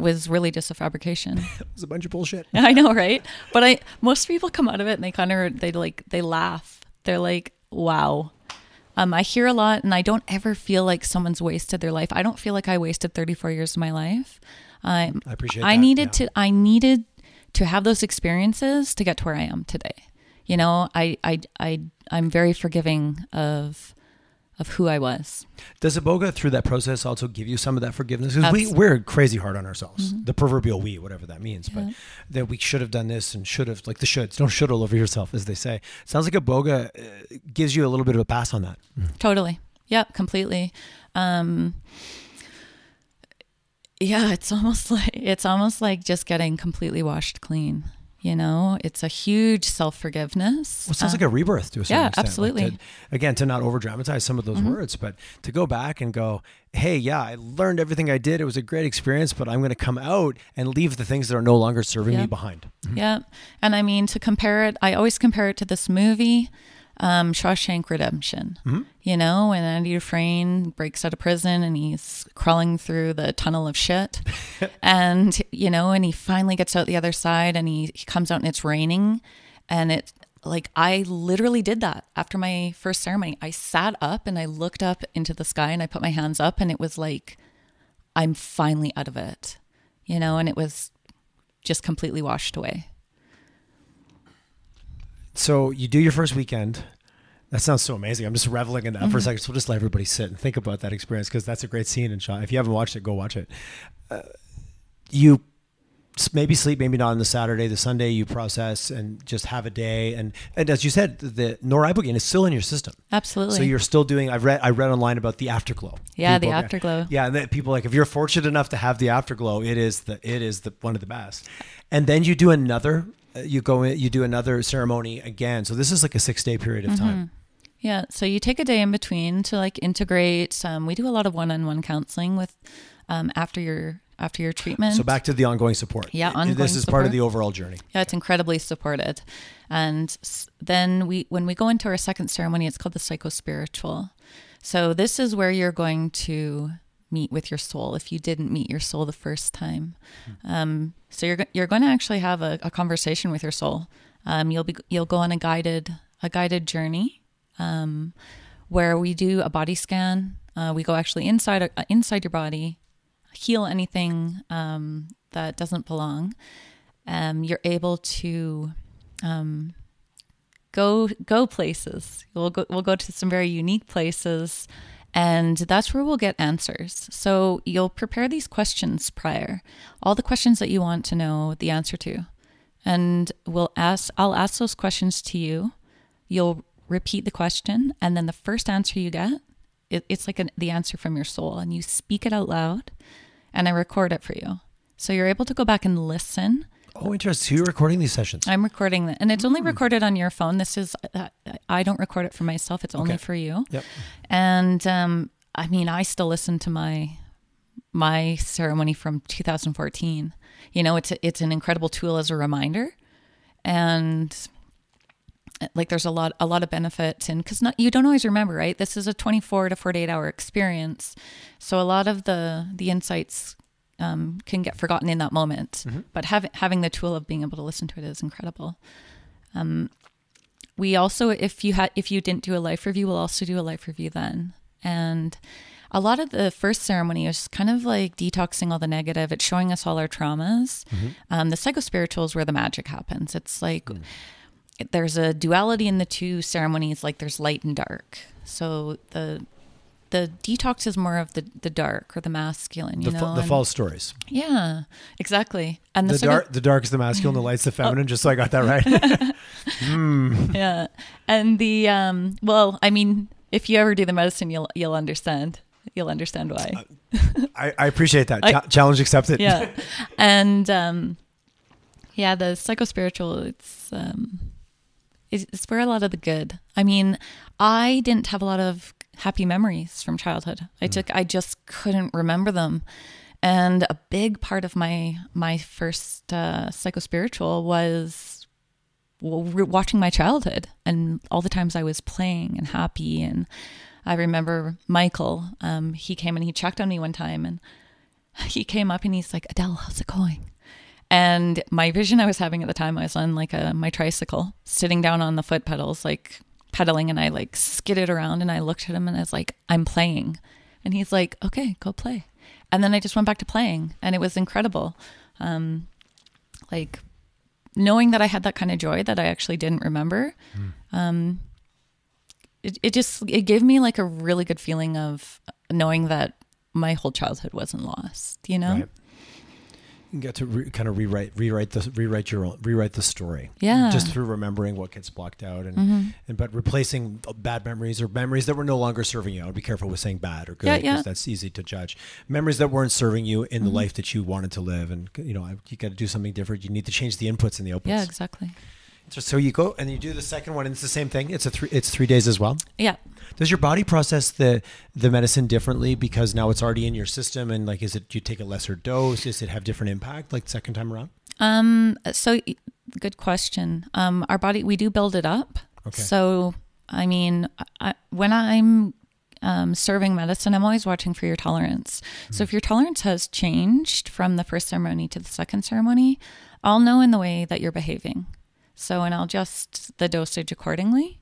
was really just a fabrication. it was a bunch of bullshit. I know, right? But I most people come out of it and they kind of they like they laugh. They're like, "Wow." Um, I hear a lot, and I don't ever feel like someone's wasted their life. I don't feel like I wasted 34 years of my life. Um, I appreciate. I that, needed yeah. to. I needed to have those experiences to get to where I am today. You know, I I I I'm very forgiving of of who I was. Does Iboga through that process also give you some of that forgiveness? Because we we're crazy hard on ourselves, Mm-hmm. the proverbial we, whatever that means, but that we should have done this and should have, like the shoulds. Don't should all over yourself, as they say. Sounds like Iboga uh, gives you a little bit of a pass on that. Totally. Yep, completely. Um yeah, it's almost like it's almost like just getting completely washed clean. You know, it's a huge self forgiveness. Well, it sounds like a rebirth to a certain yeah, extent. Like, absolutely. Mm-hmm. to- again, to not over dramatize some of those words, but to go back and go, hey, yeah, I learned everything I did. It was a great experience, but I'm going to come out and leave the things that are no longer serving me behind. Yeah. And I mean, to compare it, I always compare it to this movie, um, Shawshank Redemption. You know, when Andy Dufresne breaks out of prison and he's crawling through the tunnel of shit. and, you know, and he finally gets out the other side and he, he comes out and it's raining. And it, like, I literally did that after my first ceremony. I sat up and I looked up into the sky and I put my hands up and it was like, I'm finally out of it, you know, and it was just completely washed away. So you do your first weekend. That sounds so amazing. I'm just reveling in that Mm-hmm. for a second. So we'll just let everybody sit and think about that experience because that's a great scene in Shaw. If you haven't watched it, go watch it. Uh, you maybe sleep, maybe not on the Saturday. The Sunday you process and just have a day. And and as you said, the noribogaine is still in your system. Absolutely. So you're still doing. I've read. I read online about the afterglow. Yeah, the afterglow. Yeah, and that people like if you're fortunate enough to have the afterglow, it is the it is the one of the best. And then you do another. You go in. You do another ceremony again. So this is like a six day period of Mm-hmm. time. yeah. So you take a day in between to like integrate. Um, we do a lot of one-on-one counseling with um, after your after your treatment. So back to the ongoing support. Yeah, This ongoing is part of the overall journey. Yeah, it's incredibly supported. And then we, when we go into our second ceremony, it's called the psychospiritual. So this is where you're going to meet with your soul if you didn't meet your soul the first time. Um, so you're you're going to actually have a, a conversation with your soul. Um, you'll be you'll go on a guided a guided journey um, where we do a body scan. Uh, we go actually inside uh, inside your body, heal anything um, that doesn't belong. Um, you're able to um, go go places. We'll go we'll go to some very unique places, and that's where we'll get answers. So you'll prepare these questions prior, all the questions that you want to know the answer to, and we'll ask. I'll ask those questions to you. You'll repeat the question, and then the first answer you get, it, it's like an, the answer from your soul, and you speak it out loud, and I record it for you. So you're able to go back and listen. Oh, interesting. So you're recording these sessions. I'm recording and it's only recorded on your phone. This is uh, I don't record it for myself. It's only Okay. for you. Yep. And um, I mean, I still listen to my my ceremony from 2014. You know, it's a, it's an incredible tool as a reminder, and uh, like there's a lot a lot of benefits and because not you don't always remember right this is a 24 to 48 hour experience so a lot of the the insights um, can get forgotten in that moment but having having the tool of being able to listen to it is incredible um, we also if you had if you didn't do a life review we'll also do a life review then and a lot of the first ceremony is kind of like detoxing all the negative. It's showing us all our traumas. Um, the psychospiritual is where the magic happens. It's like there's a duality in the two ceremonies, like there's light and dark. So the the detox is more of the the dark or the masculine, you The, know. the and- false stories. Yeah, exactly. And the, The dark, the dark is the masculine, the light's the Oh. feminine. Just so I got that right. yeah, and the um. Well, I mean, if you ever do the medicine, you'll you'll understand. You'll understand why. I, I appreciate that. I- Cha- challenge accepted. yeah and um yeah the psychospiritual it's um it's where a lot of the good i mean i didn't have a lot of happy memories from childhood i took i just couldn't remember them and a big part of my my first uh psychospiritual was watching my childhood and all the times I was playing and happy. And I remember Michael, um, he came and he checked on me one time and he came up and he's like, Adele, how's it going? And my vision I was having at the time, I was on like a my tricycle, sitting down on the foot pedals, like pedaling, and I like skidded around and I looked at him and I was like, I'm playing. And he's like, Okay, go play. And then I just went back to playing and it was incredible. Um, like knowing that I had that kind of joy that I actually didn't remember, um, it, it just it gave me like a really good feeling of knowing that my whole childhood wasn't lost. You know, Right. You get to re- kind of rewrite, rewrite the rewrite your own, rewrite the story. Yeah. Just through remembering what gets blocked out, and, Mhm. and but replacing bad memories or memories that were no longer serving you. I'd be careful with saying bad or good because yeah. Mm-hmm. that's easy to judge. Memories that weren't serving you in the life that you wanted to live, and you know you got to do something different. You need to change the inputs and the outputs. yeah, exactly. So, so you go and you do the second one, and it's the same thing. It's a three. It's three days as well. Yeah. Does your body process the the medicine differently because now it's already in your system and like is it do you take a lesser dose? Does it have different impact like second time around? Um. So, good question. Um. Our body, we do build it up. Okay. So, I mean, I, when I'm um, serving medicine, I'm always watching for your tolerance. So, if your tolerance has changed from the first ceremony to the second ceremony, I'll know in the way that you're behaving. So, and I'll adjust the dosage accordingly.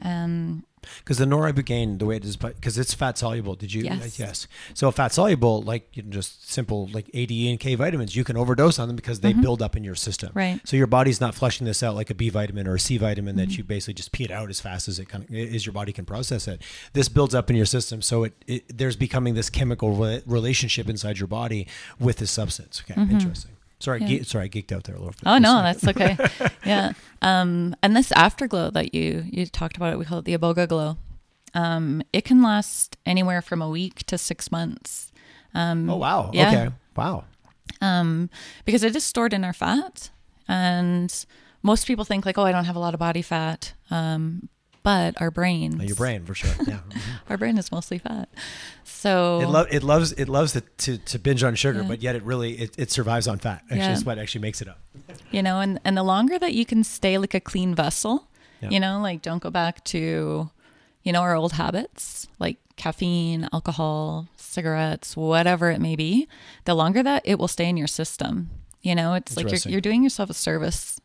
Um. Because the noribogaine, the way it is, because it's fat soluble. Did you? Yes. yes. So fat soluble, like you know, just simple like A, D, E, and K vitamins, you can overdose on them because they build up in your system. Mm-hmm. Right. Mm-hmm. So your body's not flushing this out like a B vitamin or a C vitamin that you basically just pee it out as fast as it kind of is your body can process it. This builds up in your system, so it, it there's becoming this chemical re- relationship inside your body with this substance. Okay, interesting. Sorry. Yeah. ge- sorry, I geeked out there a little bit. Oh no, that's okay. yeah. Um, and this afterglow that you you talked about it, we call it the iboga glow. Um, it can last anywhere from a week to six months. Um, Oh wow. Yeah. Okay. Wow. um, because it is stored in our fat, and most people think like, oh, I don't have a lot of body fat. Um, but our brain, Uh, Your brain for sure. Yeah. our brain is mostly fat. So It, lo- it loves it loves to, to, to binge on sugar, Yeah. but yet it really it, it survives on fat. Actually, Yeah. what actually makes it up. you know and and the longer that you can stay like a clean vessel Yeah. you know like don't go back to you know our old habits like caffeine alcohol cigarettes whatever it may be the longer that it will stay in your system you know it's like you're, you're doing yourself a service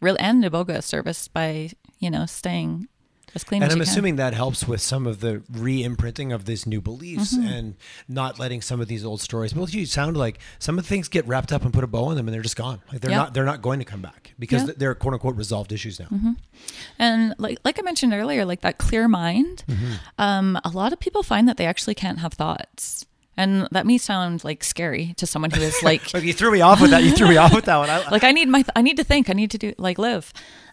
real and a service by you know staying as clean And as I'm you can. assuming that helps with some of the re-imprinting of these new beliefs Mm-hmm. and not letting some of these old stories. Well, you sound like some of the things get wrapped up and put a bow on them, and they're just gone. Like they're Yeah. not they're not going to come back because Yeah. they're quote unquote resolved issues now. And like like I mentioned earlier, like that clear mind, Mm-hmm. um, a lot of people find that they actually can't have thoughts. And that may sound like scary to someone who is like you threw me off with that. You threw me off with that one. I, like I need my I need to think, I need to do like live.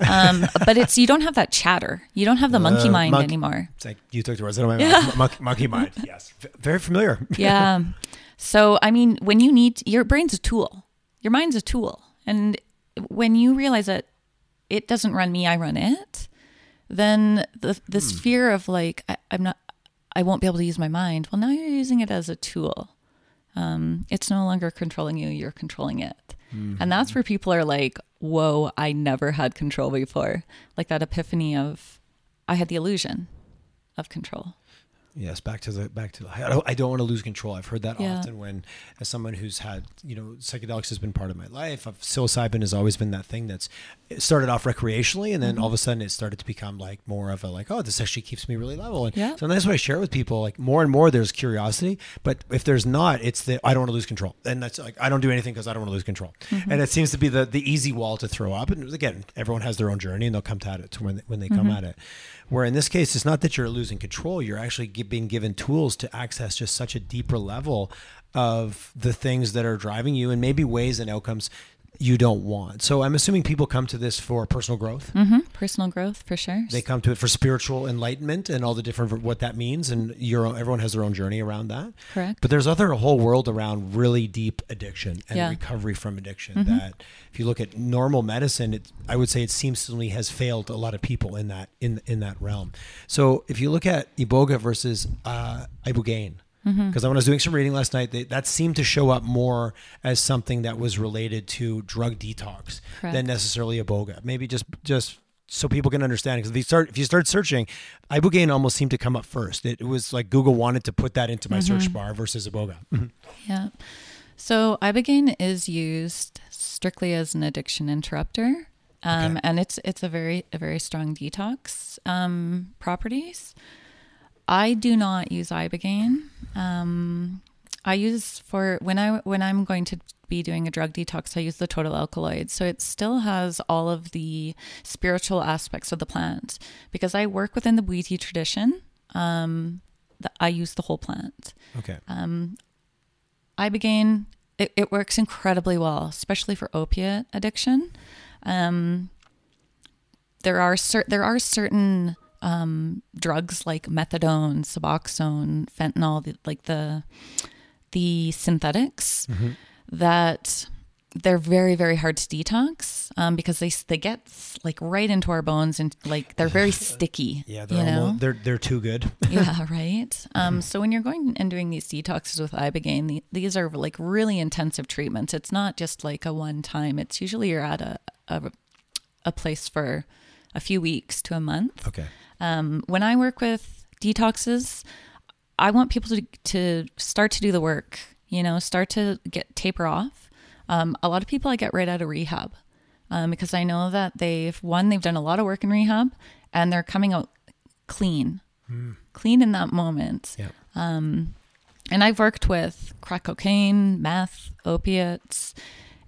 Um, but it's you don't have that chatter. You don't have the monkey Uh, mind monk- anymore. it's like you took the words out of my mouth. Monkey, monkey mind. Yes, V- very familiar. Yeah. So I mean, when you need your brain's a tool. Your mind's a tool. And when you realize that it doesn't run me, I run it, then the this fear of like I, I'm not I won't be able to use my mind. Well, now you're using it as a tool. Um, it's no longer controlling you, you're controlling it. And that's where people are like, whoa, I never had control before. Like that epiphany of I had the illusion of control. Yes, back to the back to the. I don't, I don't want to lose control. I've heard that Yeah. often when, as someone who's had, you know, psychedelics has been part of my life. I've, psilocybin has always been that thing that's it started off recreationally, and then Mm-hmm. all of a sudden it started to become like more of a like, oh, this actually keeps me really level. And Yeah. so that's what I share with people. Like more and more, there's curiosity, but if there's not, it's the I don't want to lose control, and that's like I don't do anything because I don't want to lose control, Mm-hmm. and it seems to be the the easy wall to throw up. And again, everyone has their own journey, and they'll come to it to when they, when they come Mm-hmm. at it. Where in this case, it's not that you're losing control; you're actually being given tools to access just such a deeper level of the things that are driving you, and maybe ways and outcomes you don't want. So I'm assuming people come to this for personal growth. hmm Personal growth for sure. They come to it for spiritual enlightenment and all the different what that means, and your own, everyone has their own journey around that. Correct. But there's other a whole world around really deep addiction and Yeah. recovery from addiction. That if you look at normal medicine, it I would say it seemingly has failed a lot of people in that in in that realm. So if you look at iboga versus uh, ibogaine. Because when I was doing some reading last night, they, that seemed to show up more as something that was related to drug detox Correct. than necessarily iboga. Maybe just just so people can understand. Because if you start if you start searching, ibogaine almost seemed to come up first. It, it was like Google wanted to put that into my search bar versus iboga. Yeah. So ibogaine is used strictly as an addiction interrupter, um, Okay. and it's it's a very a very strong detox um, properties. I do not use ibogaine. Um, I use for when I when I'm going to be doing a drug detox, I use the total alkaloid. So it still has all of the spiritual aspects of the plant because I work within the Bwiti tradition. Um, the, I use the whole plant Okay. um, ibogaine it, it works incredibly well especially for opiate addiction um, there are cer- there are certain um, drugs like methadone suboxone fentanyl the, like the the synthetics that they're very very hard to detox um, because they they get like right into our bones and like they're very sticky Yeah, they're know almost, they're they're too good. yeah, right. Um, so when you're going and doing these detoxes with ibogaine, the, these are like really intensive treatments. It's not just like a one time. It's usually you're at a a, a place for a few weeks to a month. Okay. Um, when I work with detoxes, I want people to to start to do the work. You know, start to get taper off. Um, a lot of people I get right out of rehab um, because I know that they've one they've done a lot of work in rehab and they're coming out clean, clean in that moment. Yeah. And I've worked with crack cocaine, meth, opiates,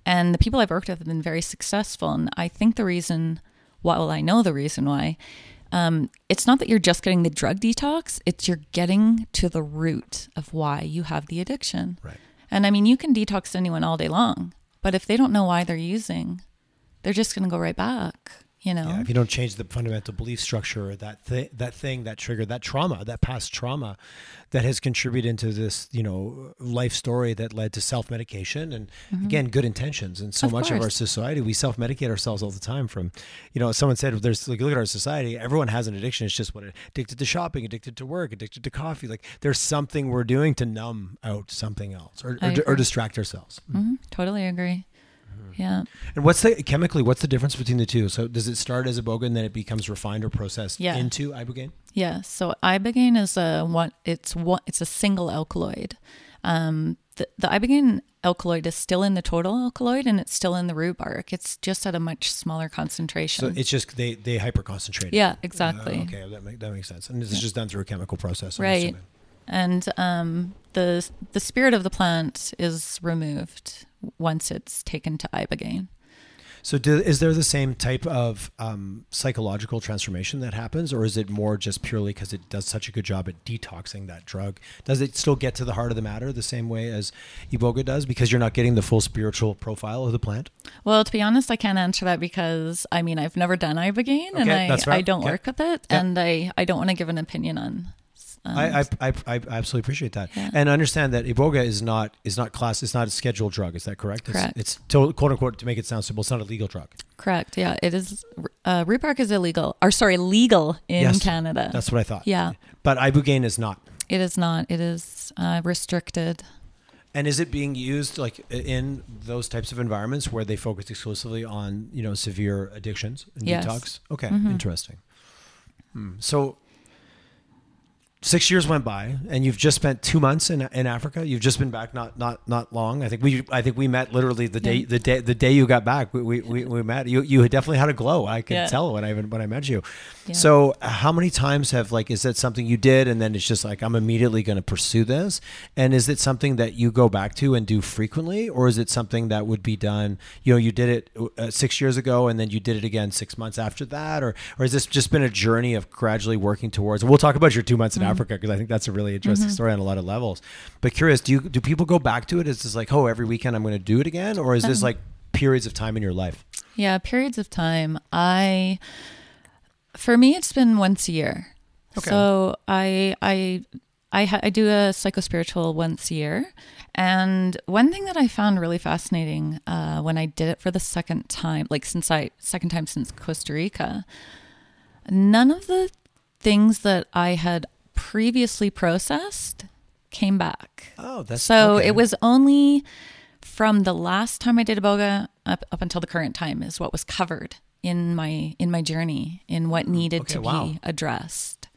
and the people I've worked with have been very successful. And I think the reason, well, I know the reason why, um, it's not that you're just getting the drug detox, it's you're getting to the root of why you have the addiction. Right. And I mean, you can detox anyone all day long, but if they don't know why they're using, they're just going to go right back, you know? Yeah, if you don't change the fundamental belief structure, that thi- that thing that triggered that trauma, that past trauma, that has contributed into this, you know, life story that led to self medication and again, good intentions. And so Mm-hmm. Of much of our society, we self medicate ourselves all the time. From, you know, someone said, "There's like look at our society. Everyone has an addiction. It's just what addicted to shopping, addicted to work, addicted to coffee. Like there's something we're doing to numb out something else or or, or distract ourselves." hmm totally agree. Mm-hmm. Yeah. And what's the chemically? What's the difference between the two? So does it start as iboga and then it becomes refined or processed Yeah. into ibogaine? Yeah, so ibogaine is a one. It's one. It's a single alkaloid. Um, the, the ibogaine alkaloid is still in the total alkaloid, and it's still in the root bark. It's just at a much smaller concentration. So it's just they they hyper concentrate. yeah, exactly. okay, that make, that makes sense. And this is just done through a chemical process. I'm Right. assuming. And um, the the spirit of the plant is removed once it's taken to ibogaine. So do, is there the same type of um, psychological transformation that happens, or is it more just purely because it does such a good job at detoxing that drug? Does it still get to the heart of the matter the same way as iboga does because you're not getting the full spiritual profile of the plant? Well, to be honest, I can't answer that because I mean I've never done ibogaine, and I right. I don't Okay. work with it, Yeah. and I I don't want to give an opinion on. Um, I, I, I, I absolutely appreciate that, Yeah. and understand that iboga is not is not class. It's not a scheduled drug. Is that correct? It's- Correct. It's, to, quote unquote to make it sound simple. It's not a legal drug. Correct. Yeah, it is. Uh, root bark is illegal, or sorry, legal in Yes, Canada. That's what I thought. yeah, But ibogaine is not. it is not. It is uh, restricted. And is it being used like in those types of environments where they focus exclusively on you know severe addictions and Yes. detox? Okay, Mhm. interesting. Hmm. So six years went by and you've just spent two months in, in Africa. You've just been back not not not long. I think we I think we met literally the day the day the day you got back. We we, we, we met. You you definitely had a glow. I could Yeah. tell when I when I met you. Yeah. So how many times have like is that something you did and then it's just like I'm immediately going to pursue this? And is it something that you go back to and do frequently, or is it something that would be done? You know, you did it uh, six years ago and then you did it again six months after that, or or has this just been a journey of gradually working towards? We'll talk about your two months in Mm-hmm. Africa because I think that's a really interesting mm-hmm. story on a lot of levels. But curious, do you do people go back to it? Is this like oh every weekend I'm going to do it again, or is this um, like periods of time in your life? Yeah, periods of time. I for me it's been once a year. Okay. So I I I ha- I do a psychospiritual once a year. And one thing that I found really fascinating uh, when I did it for the second time, like since I second time since Costa Rica, none of the things that I had previously processed came back. Oh, that's So okay. it was only from the last time I did Iboga up, up until the current time is what was covered in my in my journey in what needed Okay, to wow. be addressed.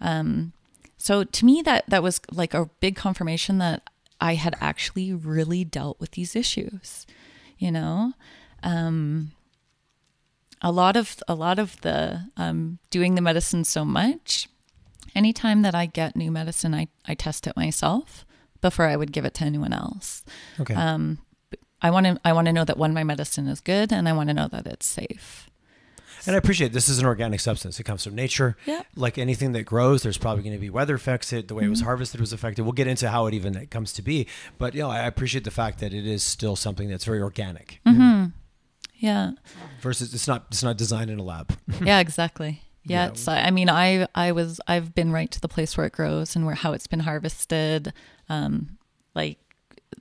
Um, so to me that that was like a big confirmation that I had actually really dealt with these issues. You know, um, a lot of a lot of the um, doing the medicine so much. Anytime that I get new medicine, I, I test it myself before I would give it to anyone else. okay. Um, I want to I want to know that one my medicine is good, and I want to know that it's safe. And I appreciate this is an organic substance. It comes from nature. Yeah. Like anything that grows, there's probably going to be weather affects it. The way it was harvested was affected. We'll get into how it even comes to be. But you know, I appreciate the fact that it is still something that's very organic Hmm. Yeah, versus it's not it's not designed in a lab. yeah, exactly. Yeah, Yeah. it's, I mean, I I was I've been right to the place where it grows and where how it's been harvested. Um, like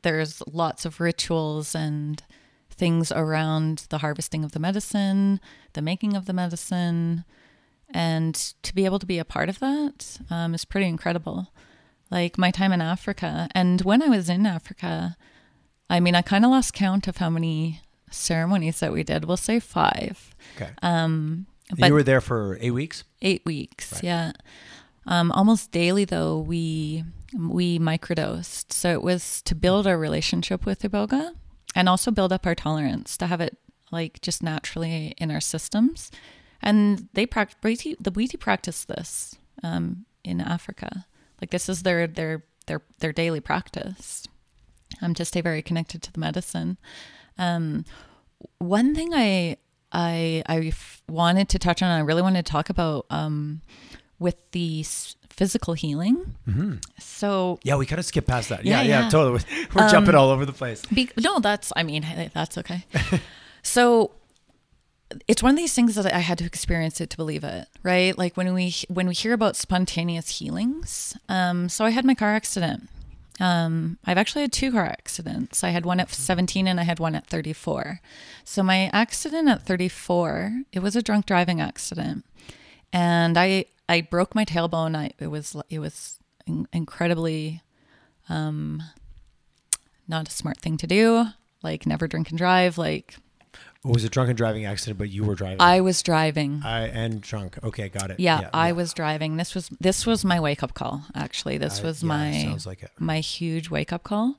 there's lots of rituals and things around the harvesting of the medicine, the making of the medicine, and to be able to be a part of that um, is pretty incredible. Like my time in Africa, and when I was in Africa, I mean, I kind of lost count of how many ceremonies that we did. We'll say five. Okay. Um, but you were there for eight weeks. eight weeks Right. yeah. Um, almost daily though we we microdosed. So it was to build our relationship with iboga and also build up our tolerance to have it like just naturally in our systems. And they practice the Bwiti practice this um, in africa. Like this is their their their their daily practice um, to stay very connected to the medicine. Um, one thing I I I f- wanted to touch on, I really wanted to talk about um, with the s- physical healing. So Yeah, we kind of skipped past that. Yeah, Yeah, yeah, yeah. Um, totally. We're jumping all over the place. be- no, that's I mean that's okay. so it's one of these things that I had to experience it to believe it, right? Like when we when we hear about spontaneous healings. Um, so I had my car accident. Um, I've actually had two car accidents. I had one at 17 and I had one at 34. So my accident at 34, it was a drunk driving accident, and I I broke my tailbone. I it was it was in- incredibly um, not a smart thing to do. Like never drink and drive. Like It was a drunken driving accident, but you were driving. I was driving. I and drunk. Okay, got it. Yeah, I was driving. This was this was my wake up call. Actually, this was yeah, my sounds like it. my huge wake up call.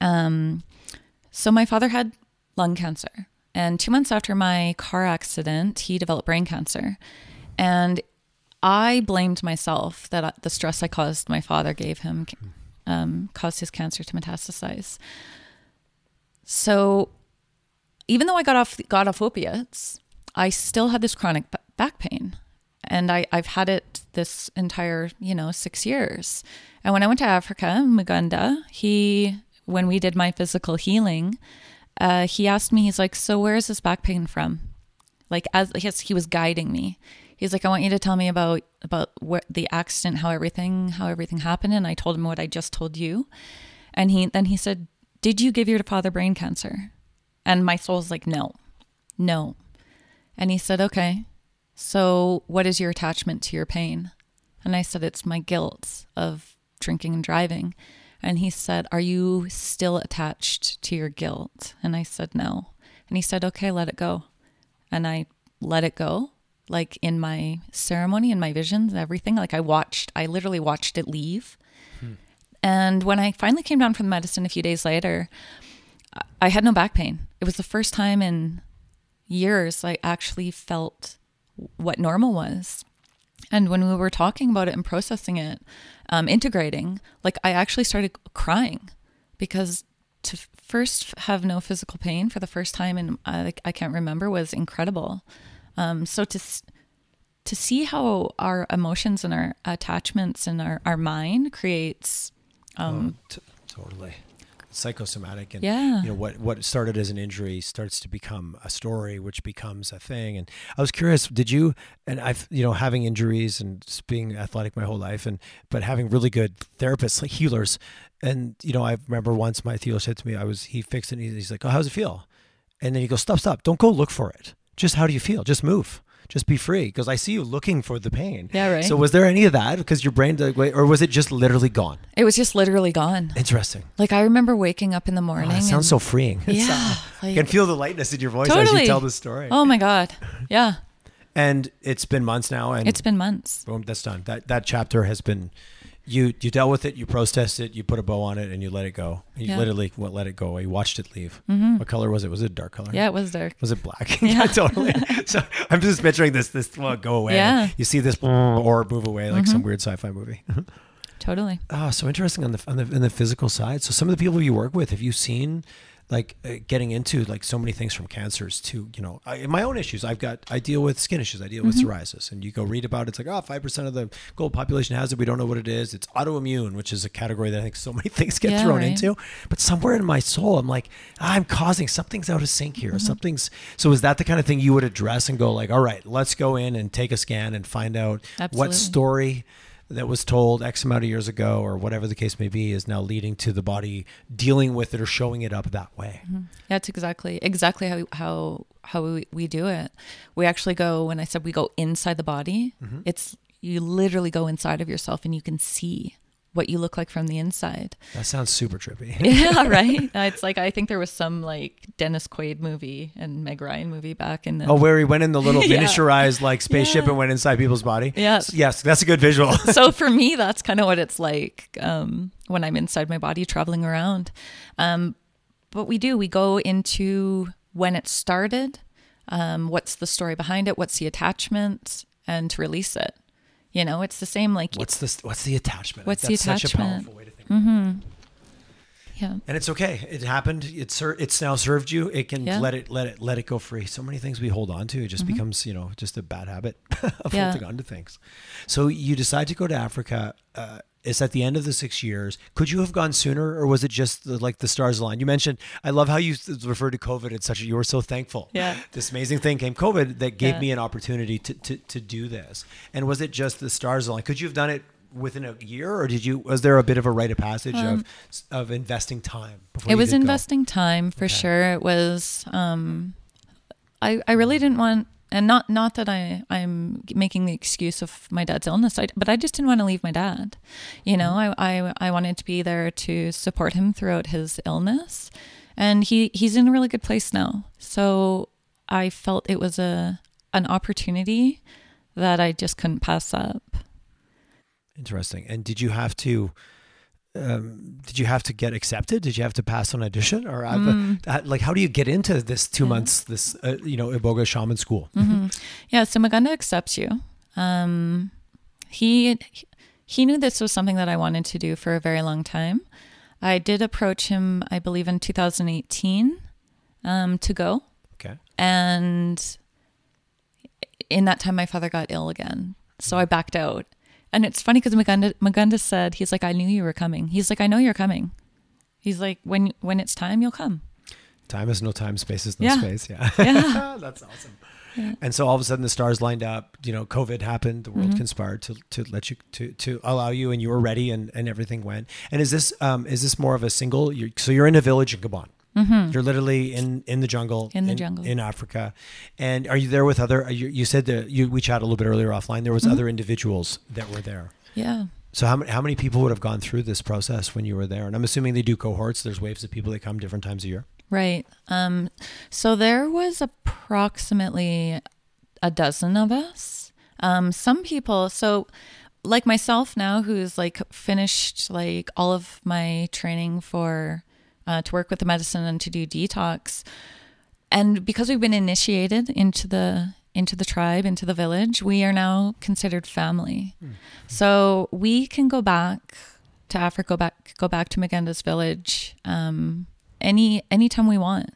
Um, so my father had lung cancer, and two months after my car accident, he developed brain cancer, and I blamed myself that the stress I caused my father gave him um, caused his cancer to metastasize. So even though I got off got off opiates, I still had this chronic back pain, and I I've had it this entire you know six years. And when I went to Africa, Moughenda, he when we did my physical healing, uh, he asked me, he's like, "So where is this back pain from?" Like as his, he was guiding me. He's like, "I want you to tell me about about the accident, how everything how everything happened." And I told him what I just told you, and he then he said, "Did you give your father brain cancer?" And my soul's like, no, no. And he said, okay, so what is your attachment to your pain? And I said, it's my guilt of drinking and driving. And he said, are you still attached to your guilt? And I said, no. And he said, okay, let it go. And I let it go. like in my ceremony and my visions and everything. Like I watched, I literally watched it leave. Hmm. And when I finally came down from the medicine a few days later, I- I had no back pain. It was the first time in years I actually felt what normal was. And when we were talking about it and processing it, um, integrating, like I actually started crying because to first have no physical pain for the first time in uh, like I can't remember was incredible. Um, so to to see how our emotions and our attachments and our, our mind creates um, Oh, t- totally psychosomatic and Yeah. you know what what started as an injury starts to become a story which becomes a thing. And i was curious did you and i've you know having injuries and just being athletic my whole life and but having really good therapists like healers. And you know i remember once my healer said to me i was he fixed it and he's like oh how's it feel? And then he goes stop stop. Don't go look for it. Just how do you feel? Just move just be free because i see you looking for the pain Yeah, right. so was there any of that because your brain like, wait, or was it just literally gone it was just literally gone. interesting Like I remember waking up in the Oh, morning. that and- sounds so freeing. It's, Yeah, I like- can feel the lightness in your voice as you tell the story. Oh my god, yeah, And it's been months now, and it's been months. boom, that's done. That that chapter has been. You you dealt with it. You processed it. You put a bow on it, and you let it go. You Yeah. literally what let it go away. You watched it leave. Mm-hmm. What color was it? Was it a dark color? Yeah, it was dark. Was it black? Yeah. totally. So I'm just picturing this this well, go away. Yeah. You see this orb move away like some mm-hmm. weird sci-fi movie. Totally. Oh, so interesting on the on the in the physical side. So some of the people you work with, have you seen like uh, getting into like so many things from cancers to you know I, my own issues? I've got I deal with skin issues. I deal with psoriasis, and you go read about it, it's like oh five percent of the global population has it. We don't know what it is. It's autoimmune, which is a category that I think so many things get Yeah, thrown right. into. But somewhere in my soul, I'm like I'm causing something's out of sync here. Something's so is that the kind of thing you would address and go like all right, let's go in and take a scan and find out what story that was told X amount of years ago or whatever the case may be is now leading to the body dealing with it or showing it up that way. That's exactly exactly how how how we, we do it. We actually go when I said we go inside the body. Mm-hmm. It's you literally go inside of yourself and you can see what you look like from the inside. That sounds super trippy. yeah, right. It's like I think there was some like Dennis Quaid movie and Meg Ryan movie back in the oh, where he went in the little Yeah. miniaturized like spaceship Yeah. and went inside people's body. Yes. Yes, that's a good visual. so for me, that's kind of what it's like um, when I'm inside my body traveling around. Um, but we do, we go into when it started, um, what's the story behind it, what's the attachment, and to release it. You know, it's the same like, what's the what's the attachment? What's the That's such a attachment? powerful way to think. yeah, And it's okay. It happened. It's it's now served you. It can Yeah. Mm-hmm. let it let it let it go free. So many things we hold on to. It just becomes you know just a bad habit of Yeah. holding on to things. So you decide to go to Africa. Uh, it's at the end of the six years. Could you have gone sooner, or was it just the, like the stars aligned? You mentioned. I love how you referred to COVID and such. You were so thankful. Yeah. This amazing thing came COVID that gave Yeah. me an opportunity to, to to do this. And was it just the stars aligned? Could you have done it? Within a year, or did you? Was there a bit of a rite of passage of of investing time? before Um, it was did go? investing time for sure. It was. Um, I I really didn't want, and not not that I I'm making the excuse of my dad's illness, I, but I just didn't want to leave my dad. You know, mm-hmm. I, I I wanted to be there to support him throughout his illness, and he he's in a really good place now. So I felt it was a an opportunity that I just couldn't pass up. Interesting. And did you have to? Um, did you have to get accepted? Did you have to pass an audition, or a- Mm. uh, like how do you get into this two months this uh, you know Iboga shaman school? hmm Yeah, so Moughenda accepts you. Um, he he knew this was something that I wanted to do for a very long time. I did approach him, I believe, in 2018 um, to go, Okay. and in that time, my father got ill again, so I backed out. And it's funny because Moughenda Moughenda said he's like, "I knew you were coming." He's like, "I know you're coming." He's like, "When when it's time, you'll come." Time is no time, space is no Yeah. space. Yeah. Yeah. That's awesome. Yeah. And so all of a sudden the stars lined up, you know, COVID happened, the Mm-hmm. world conspired to, to let you, to, to allow you and you were ready and, and everything went. And is this, um, is this more of a single, you're, so you're in a village in Gabon. You're literally in, in the jungle, Mm-hmm. In the jungle. in Africa. And are you there with other, you, you said that you, we chatted a little bit earlier offline, there was Mm-hmm. other individuals that were there. Yeah. So how many, how many people would have gone through this process when you were there? And I'm assuming they do cohorts. There's waves of people that come different times a year. Right. Um, so there was approximately a dozen of us. Um, some people, so like myself now, who's like finished like all of my training for uh, to work with the medicine and to do detox, and because we've been initiated into the into the tribe, into the village, we are now considered family. Mm. So we can go back to Africa, go back go back to Moughenda's village um, any anytime we want,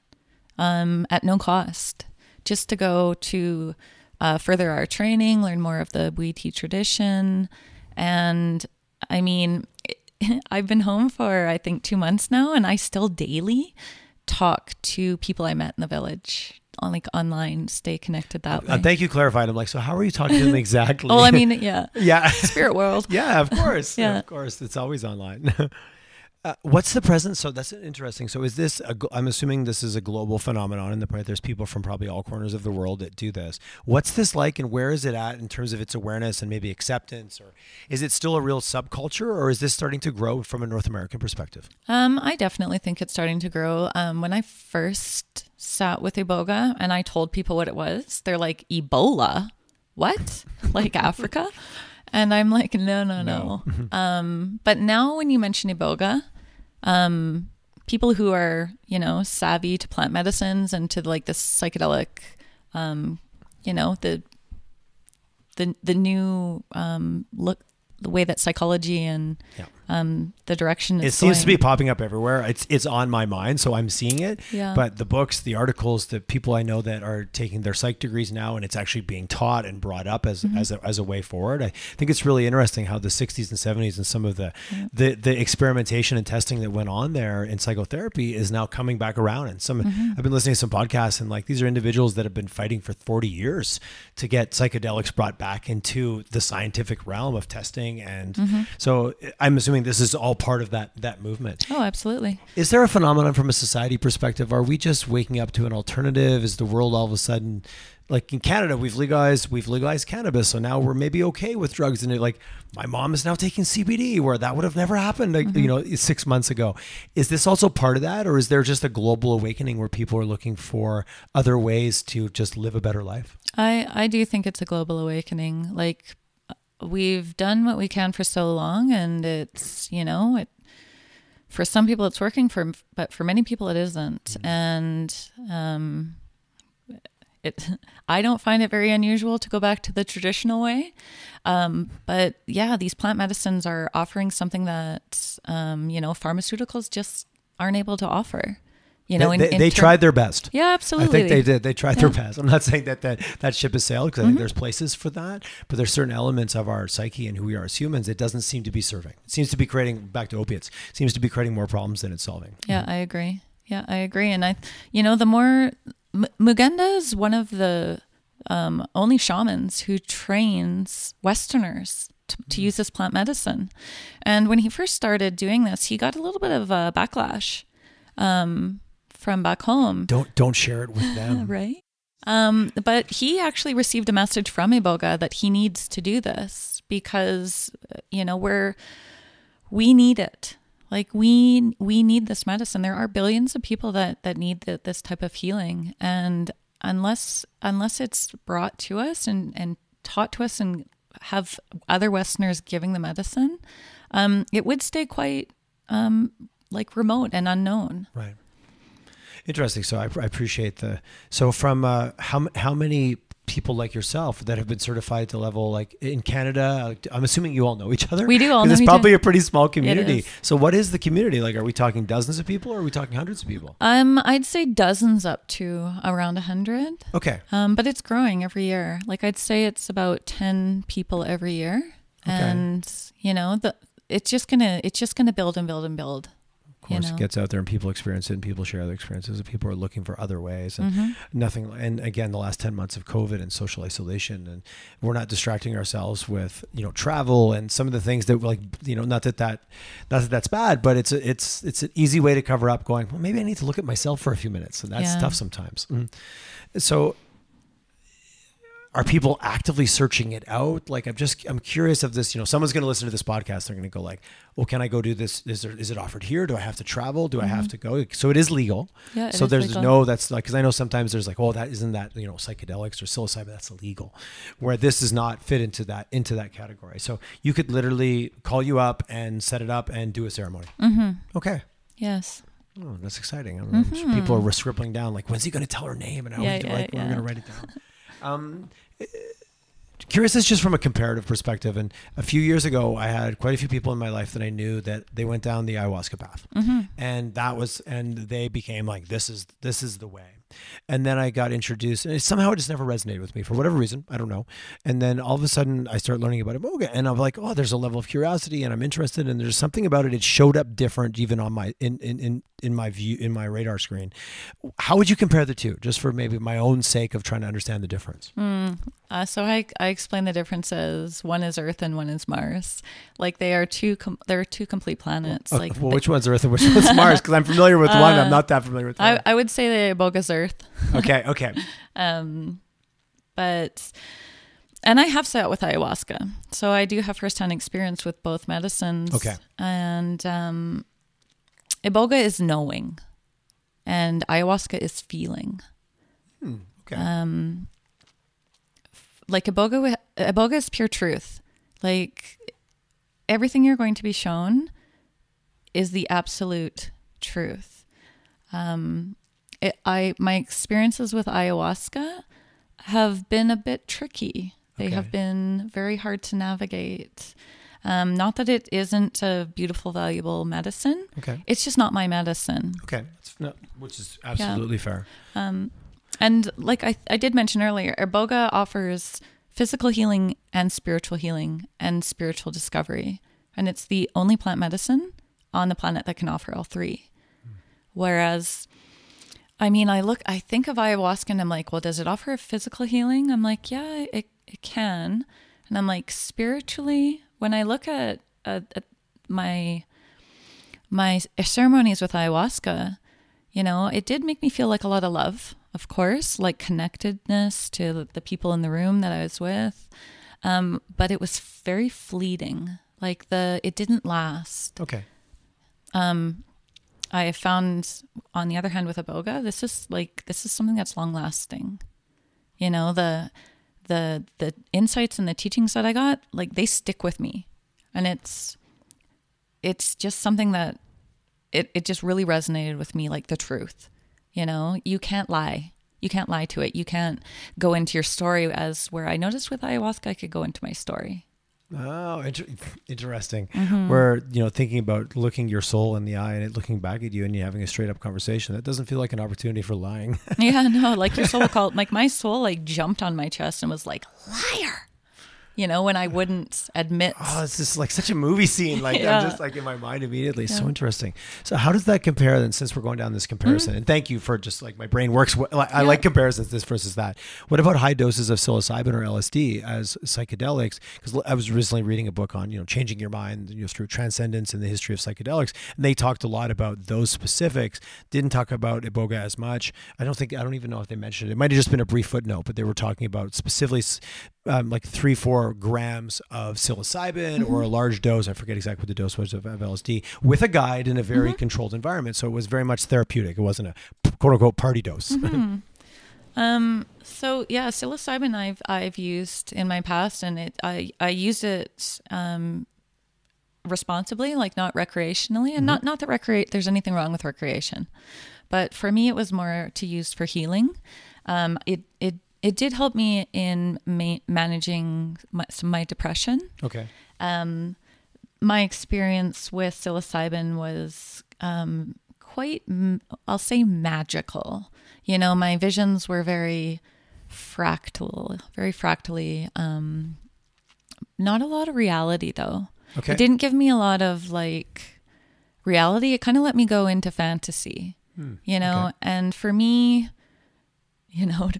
um, at no cost, just to go to uh, further our training, learn more of the Bwiti tradition, and I mean, I've been home for I think two months now, and I still daily talk to people I met in the village on like online, stay connected that uh, way. Thank you, clarified. I'm like, so how are you talking to them exactly? oh, I mean, yeah, yeah, spirit world. yeah, of course, yeah, of course, it's always online. Uh, what's the presence? So that's interesting. So is this? i am assuming this is a global phenomenon, and the point there's people from probably all corners of the world that do this. What's this like, and where is it at in terms of its awareness and maybe acceptance, or is it still a real subculture, or is this starting to grow from a North American perspective? Um, I definitely think it's starting to grow. Um, when I first sat with Iboga and I told people what it was, they're like Ebola, what? like Africa? And I'm like, no, no, no. no. um, but now when you mention iboga, um, people who are, you know, savvy to plant medicines and to like this psychedelic, um, you know, the the the new um, look, the way that psychology and yeah um, the direction it seems going. to be popping up everywhere. It's it's on my mind, so I'm seeing it. Yeah. But the books, the articles, the people I know that are taking their psych degrees now, and it's actually being taught and brought up as mm-hmm. as, a, as a way forward. I think it's really interesting how the 60s and 70s and some of the yeah. the the experimentation and testing that went on there in psychotherapy is now coming back around. And some mm-hmm. I've been listening to some podcasts, and like these are individuals that have been fighting for 40 years to get psychedelics brought back into the scientific realm of testing. And mm-hmm. so I'm assuming this is all part of that that movement. Oh, absolutely. Is there a phenomenon from a society perspective? Are we just waking up to an alternative? Is the world all of a sudden like in Canada, we've legalized we've legalized cannabis, so now we're maybe okay with drugs. And like my mom is now taking CBD, where that would have never happened, like, mm-hmm. you know, six months ago. Is this also part of that, or is there just a global awakening where people are looking for other ways to just live a better life? I I do think it's a global awakening. Like we've done what we can for so long and it's you know it for some people it's working for but for many people it isn't. Mm-hmm. and um it i don't find it very unusual to go back to the traditional way. Um but yeah these plant medicines are offering something that um you know pharmaceuticals just aren't able to offer you know, they, in, they, in they tried their best. Yeah, absolutely. I think they did. They tried yeah. their best. I'm not saying that that, that ship has sailed because I mm-hmm. think there's places for that, but there's certain elements of our psyche and who we are as humans. It doesn't seem to be serving. It seems to be creating back to opiates. Seems to be creating more problems than it's solving. Yeah, mm-hmm. I agree. Yeah, I agree. And I, you know, the more M- Moughenda is one of the um, only shamans who trains Westerners to, to, mm-hmm. use this plant medicine. And when he first started doing this, he got a little bit of a backlash. Um, from back home. Don't don't share it with them. right. Um, but he actually received a message from Iboga that he needs to do this because you know we're we need it. Like we we need this medicine. There are billions of people that that need the, this type of healing, and unless unless it's brought to us and and taught to us and have other Westerners giving the medicine, um, it would stay quite um, like remote and unknown. Right. Interesting. So I, I appreciate the. So from uh, how how many people like yourself that have been certified to level like in Canada? I'm assuming you all know each other. We do all know. It's probably a pretty small community. So what is the community like? Are we talking dozens of people, or are we talking hundreds of people? Um, I'd say dozens up to around a hundred. Okay. Um, but it's growing every year. Like I'd say it's about ten people every year, okay. and you know the it's just gonna it's just gonna build and build and build course, you know? gets out there and people experience it and people share their experiences and people are looking for other ways and mm-hmm. nothing. And again, the last 10 months of COVID and social isolation and we're not distracting ourselves with, you know, travel and some of the things that like, you know, not that that, not that that's bad, but it's, a, it's, it's an easy way to cover up going, well, maybe I need to look at myself for a few minutes. And that's yeah. tough sometimes. Mm-hmm. So are people actively searching it out? Like, I'm just, I'm curious of this. You know, someone's going to listen to this podcast. They're going to go like, "Well, can I go do this? Is there, is it offered here? Do I have to travel? Do I have to go?" So it is legal. Mm-hmm. Yeah, so there's legal. no that's like because I know sometimes there's like, "Oh, that isn't that you know psychedelics or psilocybin? That's illegal." Where this does not fit into that into that category. So you could literally call you up and set it up and do a ceremony. Mm-hmm. Okay. Yes. Oh, that's exciting. I don't know. I'm sure People are scribbling down like, when's he going to tell her name? And I Yeah, was yeah, like, we're yeah. going to write it down. Um, curious, this just from a comparative perspective. And a few years ago, I had quite a few people in my life that I knew that they went down the ayahuasca path, Mm-hmm. and that was, and they became like, this is this is the way. And then I got introduced, and it, somehow it just never resonated with me for whatever reason. I don't know. And then all of a sudden, I start learning about Iboga, and I'm like, oh, there's a level of curiosity, and I'm interested, and there's something about it. It showed up different, even on my in in in, in my view in my radar screen. How would you compare the two, just for maybe my own sake of trying to understand the difference? Uh, so I, I explain the differences. One is Earth and one is Mars. Like they are two com- they're two complete planets. Okay, like well, they- which one's Earth and which one's Mars? Because I'm familiar with one, I'm not that familiar with the I. I would say the Iboga's Earth. Okay, okay, Um, but and I have sat with ayahuasca, so I do have firsthand experience with both medicines. Okay. and um, Iboga is knowing, and ayahuasca is feeling. okay. Um, like Iboga, Iboga is pure truth. Like everything you're going to be shown is the absolute truth. Um, it, I my experiences with ayahuasca have been a bit tricky. They Okay. have been very hard to navigate. Um, not that it isn't a beautiful, valuable medicine. okay, It's just not my medicine. okay. No, which is absolutely fair. Um, and like I, I did mention earlier, Iboga offers physical healing and spiritual healing and spiritual discovery. And it's the only plant medicine on the planet that can offer all three. Whereas, I mean, I look, I think of ayahuasca and I'm like, well, does it offer a physical healing? I'm like, yeah, it, it can. And I'm like, spiritually, when I look at, at, at my my ceremonies with ayahuasca, you know, it did make me feel like a lot of love, of course, like connectedness to the people in the room that I was with. Um, but it was very fleeting. Like the, it didn't last. Okay, Um, I have found, on the other hand, with Iboga, this is like this is something that's long lasting. You know, the the the insights and the teachings that I got, like they stick with me, and it's it's just something that it it just really resonated with me, like the truth. You know, you can't lie. You can't lie to it. You can't go into your story as where I noticed with ayahuasca, I could go into my story. Oh, inter- interesting. Mm-hmm. Where you know thinking about looking your soul in the eye and it looking back at you and you having a straight up conversation. That doesn't feel like an opportunity for lying. Yeah, no, like your soul called, like my soul, like jumped on my chest and was like, liar. You know, when I wouldn't admit. oh, it's just like such a movie scene. Like Yeah. I'm just like in my mind immediately. So interesting. So how does that compare then? Since we're going down this comparison, and thank you for just like my brain works. well- I Mm-hmm. Yeah. like comparisons, this versus that. What about high doses of psilocybin or LSD as psychedelics? Because I was recently reading a book on you know changing your mind you know, through transcendence and the history of psychedelics, and they talked a lot about those specifics. Didn't talk about iboga as much. I don't think I don't even know if they mentioned it. It might have just been a brief footnote, but they were talking about specifically um, like three, four grams of psilocybin or a large dose. I forget exactly what the dose was of, of LSD with a guide in a very controlled environment. So it was very much therapeutic. It wasn't a quote unquote party dose. Um, so yeah, psilocybin I've, I've used in my past and it, I, I used it, um, responsibly, like not recreationally and not, not that recreate, there's anything wrong with recreation, but for me, it was more to use for healing. Um, it, it, it did help me in ma- managing my, some my depression. okay. um, my experience with psilocybin was um, quite, I'll say, magical. You know, my visions were very fractal, very fractally. Um, not a lot of reality, though. Okay. It didn't give me a lot of like reality. It kind of let me go into fantasy, you know? Hmm, okay. And for me, you know,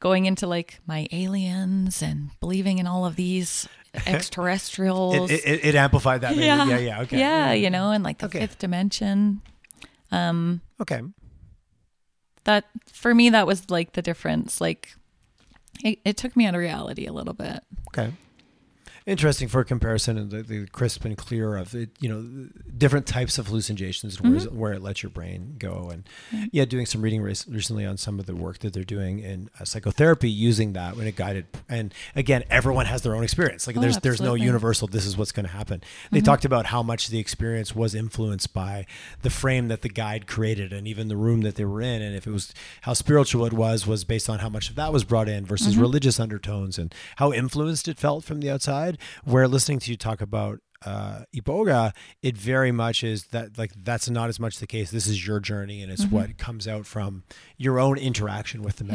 going into like my aliens and believing in all of these extraterrestrials. It, it, it amplified that. maybe. yeah. Yeah. Yeah. Okay. Yeah, you know, and like the Okay. fifth dimension. Um, Okay. that for me that was like the difference. Like it, it took me out of reality a little bit. Okay. Interesting for a comparison and the, the crisp and clear of it, you know, different types of hallucinations and where, where it lets your brain go. And Yeah. yeah, doing some reading rec- recently on some of the work that they're doing in uh, psychotherapy using that when it guided. And again, everyone has their own experience. Like Oh, there's there's no universal. This is what's going to happen. They Mhm. talked about how much the experience was influenced by the frame that the guide created and even the room that they were in. And if it was how spiritual it was was based on how much of that was brought in versus Mhm. religious undertones and how influenced it felt from the outside. Where listening to you talk about uh, Iboga, it very much is that like that's not as much the case. This is your journey, and it's Mhm. what comes out from your own interaction with the Yeah.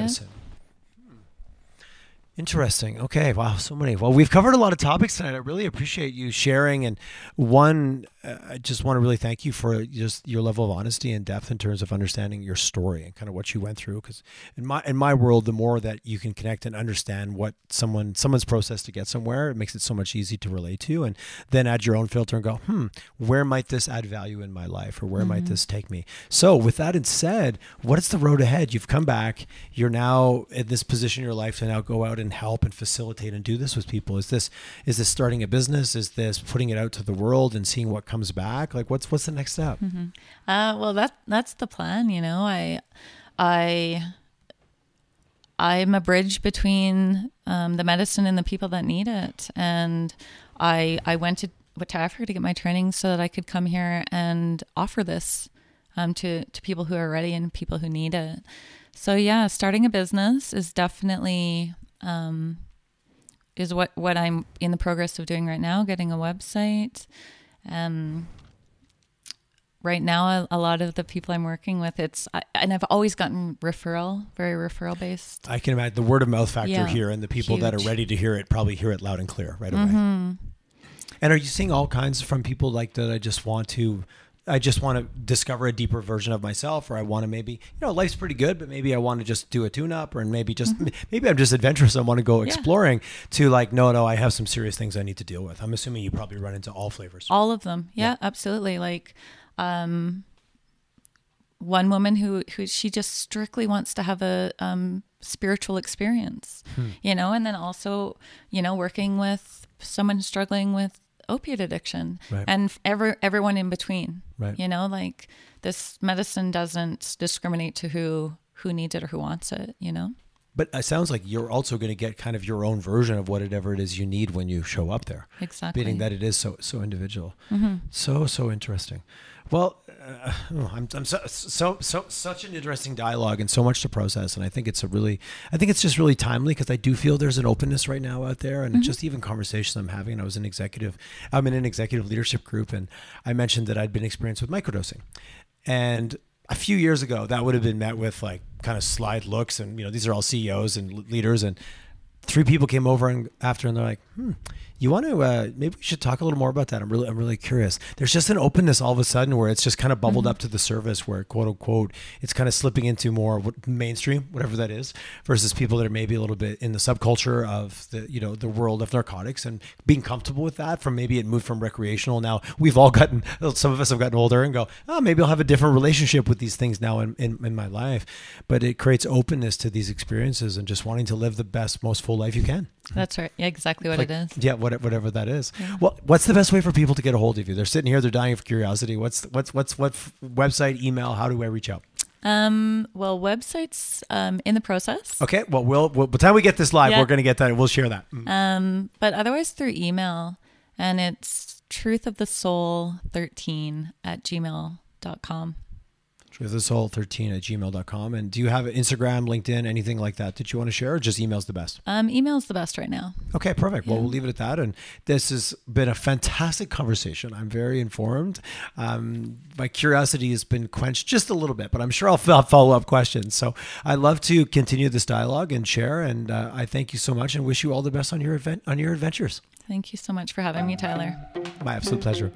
Interesting. Okay. Wow. So many. Well, we've covered a lot of topics tonight. I really appreciate you sharing. And one, uh, I just want to really thank you for just your level of honesty and depth in terms of understanding your story and kind of what you went through. Because in my in my world, the more that you can connect and understand what someone someone's process to get somewhere, it makes it so much easy to relate to. And then add your own filter and go, hmm, where might this add value in my life, or where might Mhm. this take me? So, with that said, what is the road ahead? You've come back. You're now in this position in your life to now go out and help and facilitate and do this with people. Is this is this starting a business? Is this putting it out to the world and seeing what comes back? Like, what's what's the next step? hmm Uh, well, that that's the plan. You know, I, I, I'm a bridge between um, the medicine and the people that need it. And I I went to to Africa to get my training so that I could come here and offer this um, to to people who are ready and people who need it. So yeah, starting a business is definitely um, is what what I'm in the progress of doing right now. Getting a website. Um, right now a, a lot of the people i'm working with it's I, and i've always gotten referral very referral based I can imagine the word of mouth factor Yeah. here, and the people that are ready to hear it probably hear it loud and clear right away. hmm And are you seeing all kinds from people like that? I just want to, I just want to discover a deeper version of myself, or I want to maybe, you know, life's pretty good, but maybe I want to just do a tune-up, or maybe just maybe I'm just adventurous. I want to go Mm-hmm. Yeah. exploring. To like, no, no, I have some serious things I need to deal with. I'm assuming you probably run into all flavors. all of them yeah, absolutely like um one woman who who she just strictly wants to have a um spiritual experience Hmm. you know and then also you know working with someone struggling with opiate addiction Right. and every everyone in between Right. you know like this medicine doesn't discriminate to who who needs it or who wants it you know But it sounds like you're also going to get kind of your own version of whatever it is you need when you show up there. exactly Meaning that it is so so individual. Mhm. So so interesting. Well, uh, I'm, I'm so, so so such an interesting dialogue and so much to process, and I think it's a really, I think it's just really timely because I do feel there's an openness right now out there, and it's just even conversations I'm having. I was an executive, I'm in an executive leadership group, and I mentioned that I'd been experienced with microdosing, and a few years ago that would have been met with like kind of slide looks, and you know these are all CEOs and leaders, and three people came over and after and they're like, hmm, you want to uh, maybe we should talk a little more about that. I'm really I'm really curious. There's just an openness all of a sudden where it's just kind of bubbled up to the surface where quote unquote it's kind of slipping into more mainstream, whatever that is, versus people that are maybe a little bit in the subculture of the you know the world of narcotics and being comfortable with that. From maybe it moved from recreational. Now we've all gotten some of us have gotten older and go, oh maybe I'll have a different relationship with these things now in, in, in my life. But it creates openness to these experiences and just wanting to live the best, most full life you can. That's right yeah, exactly what Like, it is Yeah, what, whatever that is. Yeah. Well, what's the best way for people to get a hold of you? They're sitting here, they're dying of curiosity. What's what's what's what f- website, email? How do I reach out? Um, well, websites um, in the process. Okay, well, we'll, we'll by the time we get this live, Yeah. we're going to get that. We'll share that. Mm. Um, but otherwise through email, and it's truth of the soul 13 at gmail.com. Truthofsoul13 And do you have Instagram, LinkedIn, anything like that that you want to share, or just email's the best? Um, email's the best right now. Okay, perfect. Well, we'll leave it at that. And this has been a fantastic conversation. I'm very informed. Um, my curiosity has been quenched just a little bit, but I'm sure I'll follow up questions. So I'd love to continue this dialogue and share. And uh, I thank you so much and wish you all the best on your event on your adventures. Thank you so much for having me, Tyler. My absolute pleasure.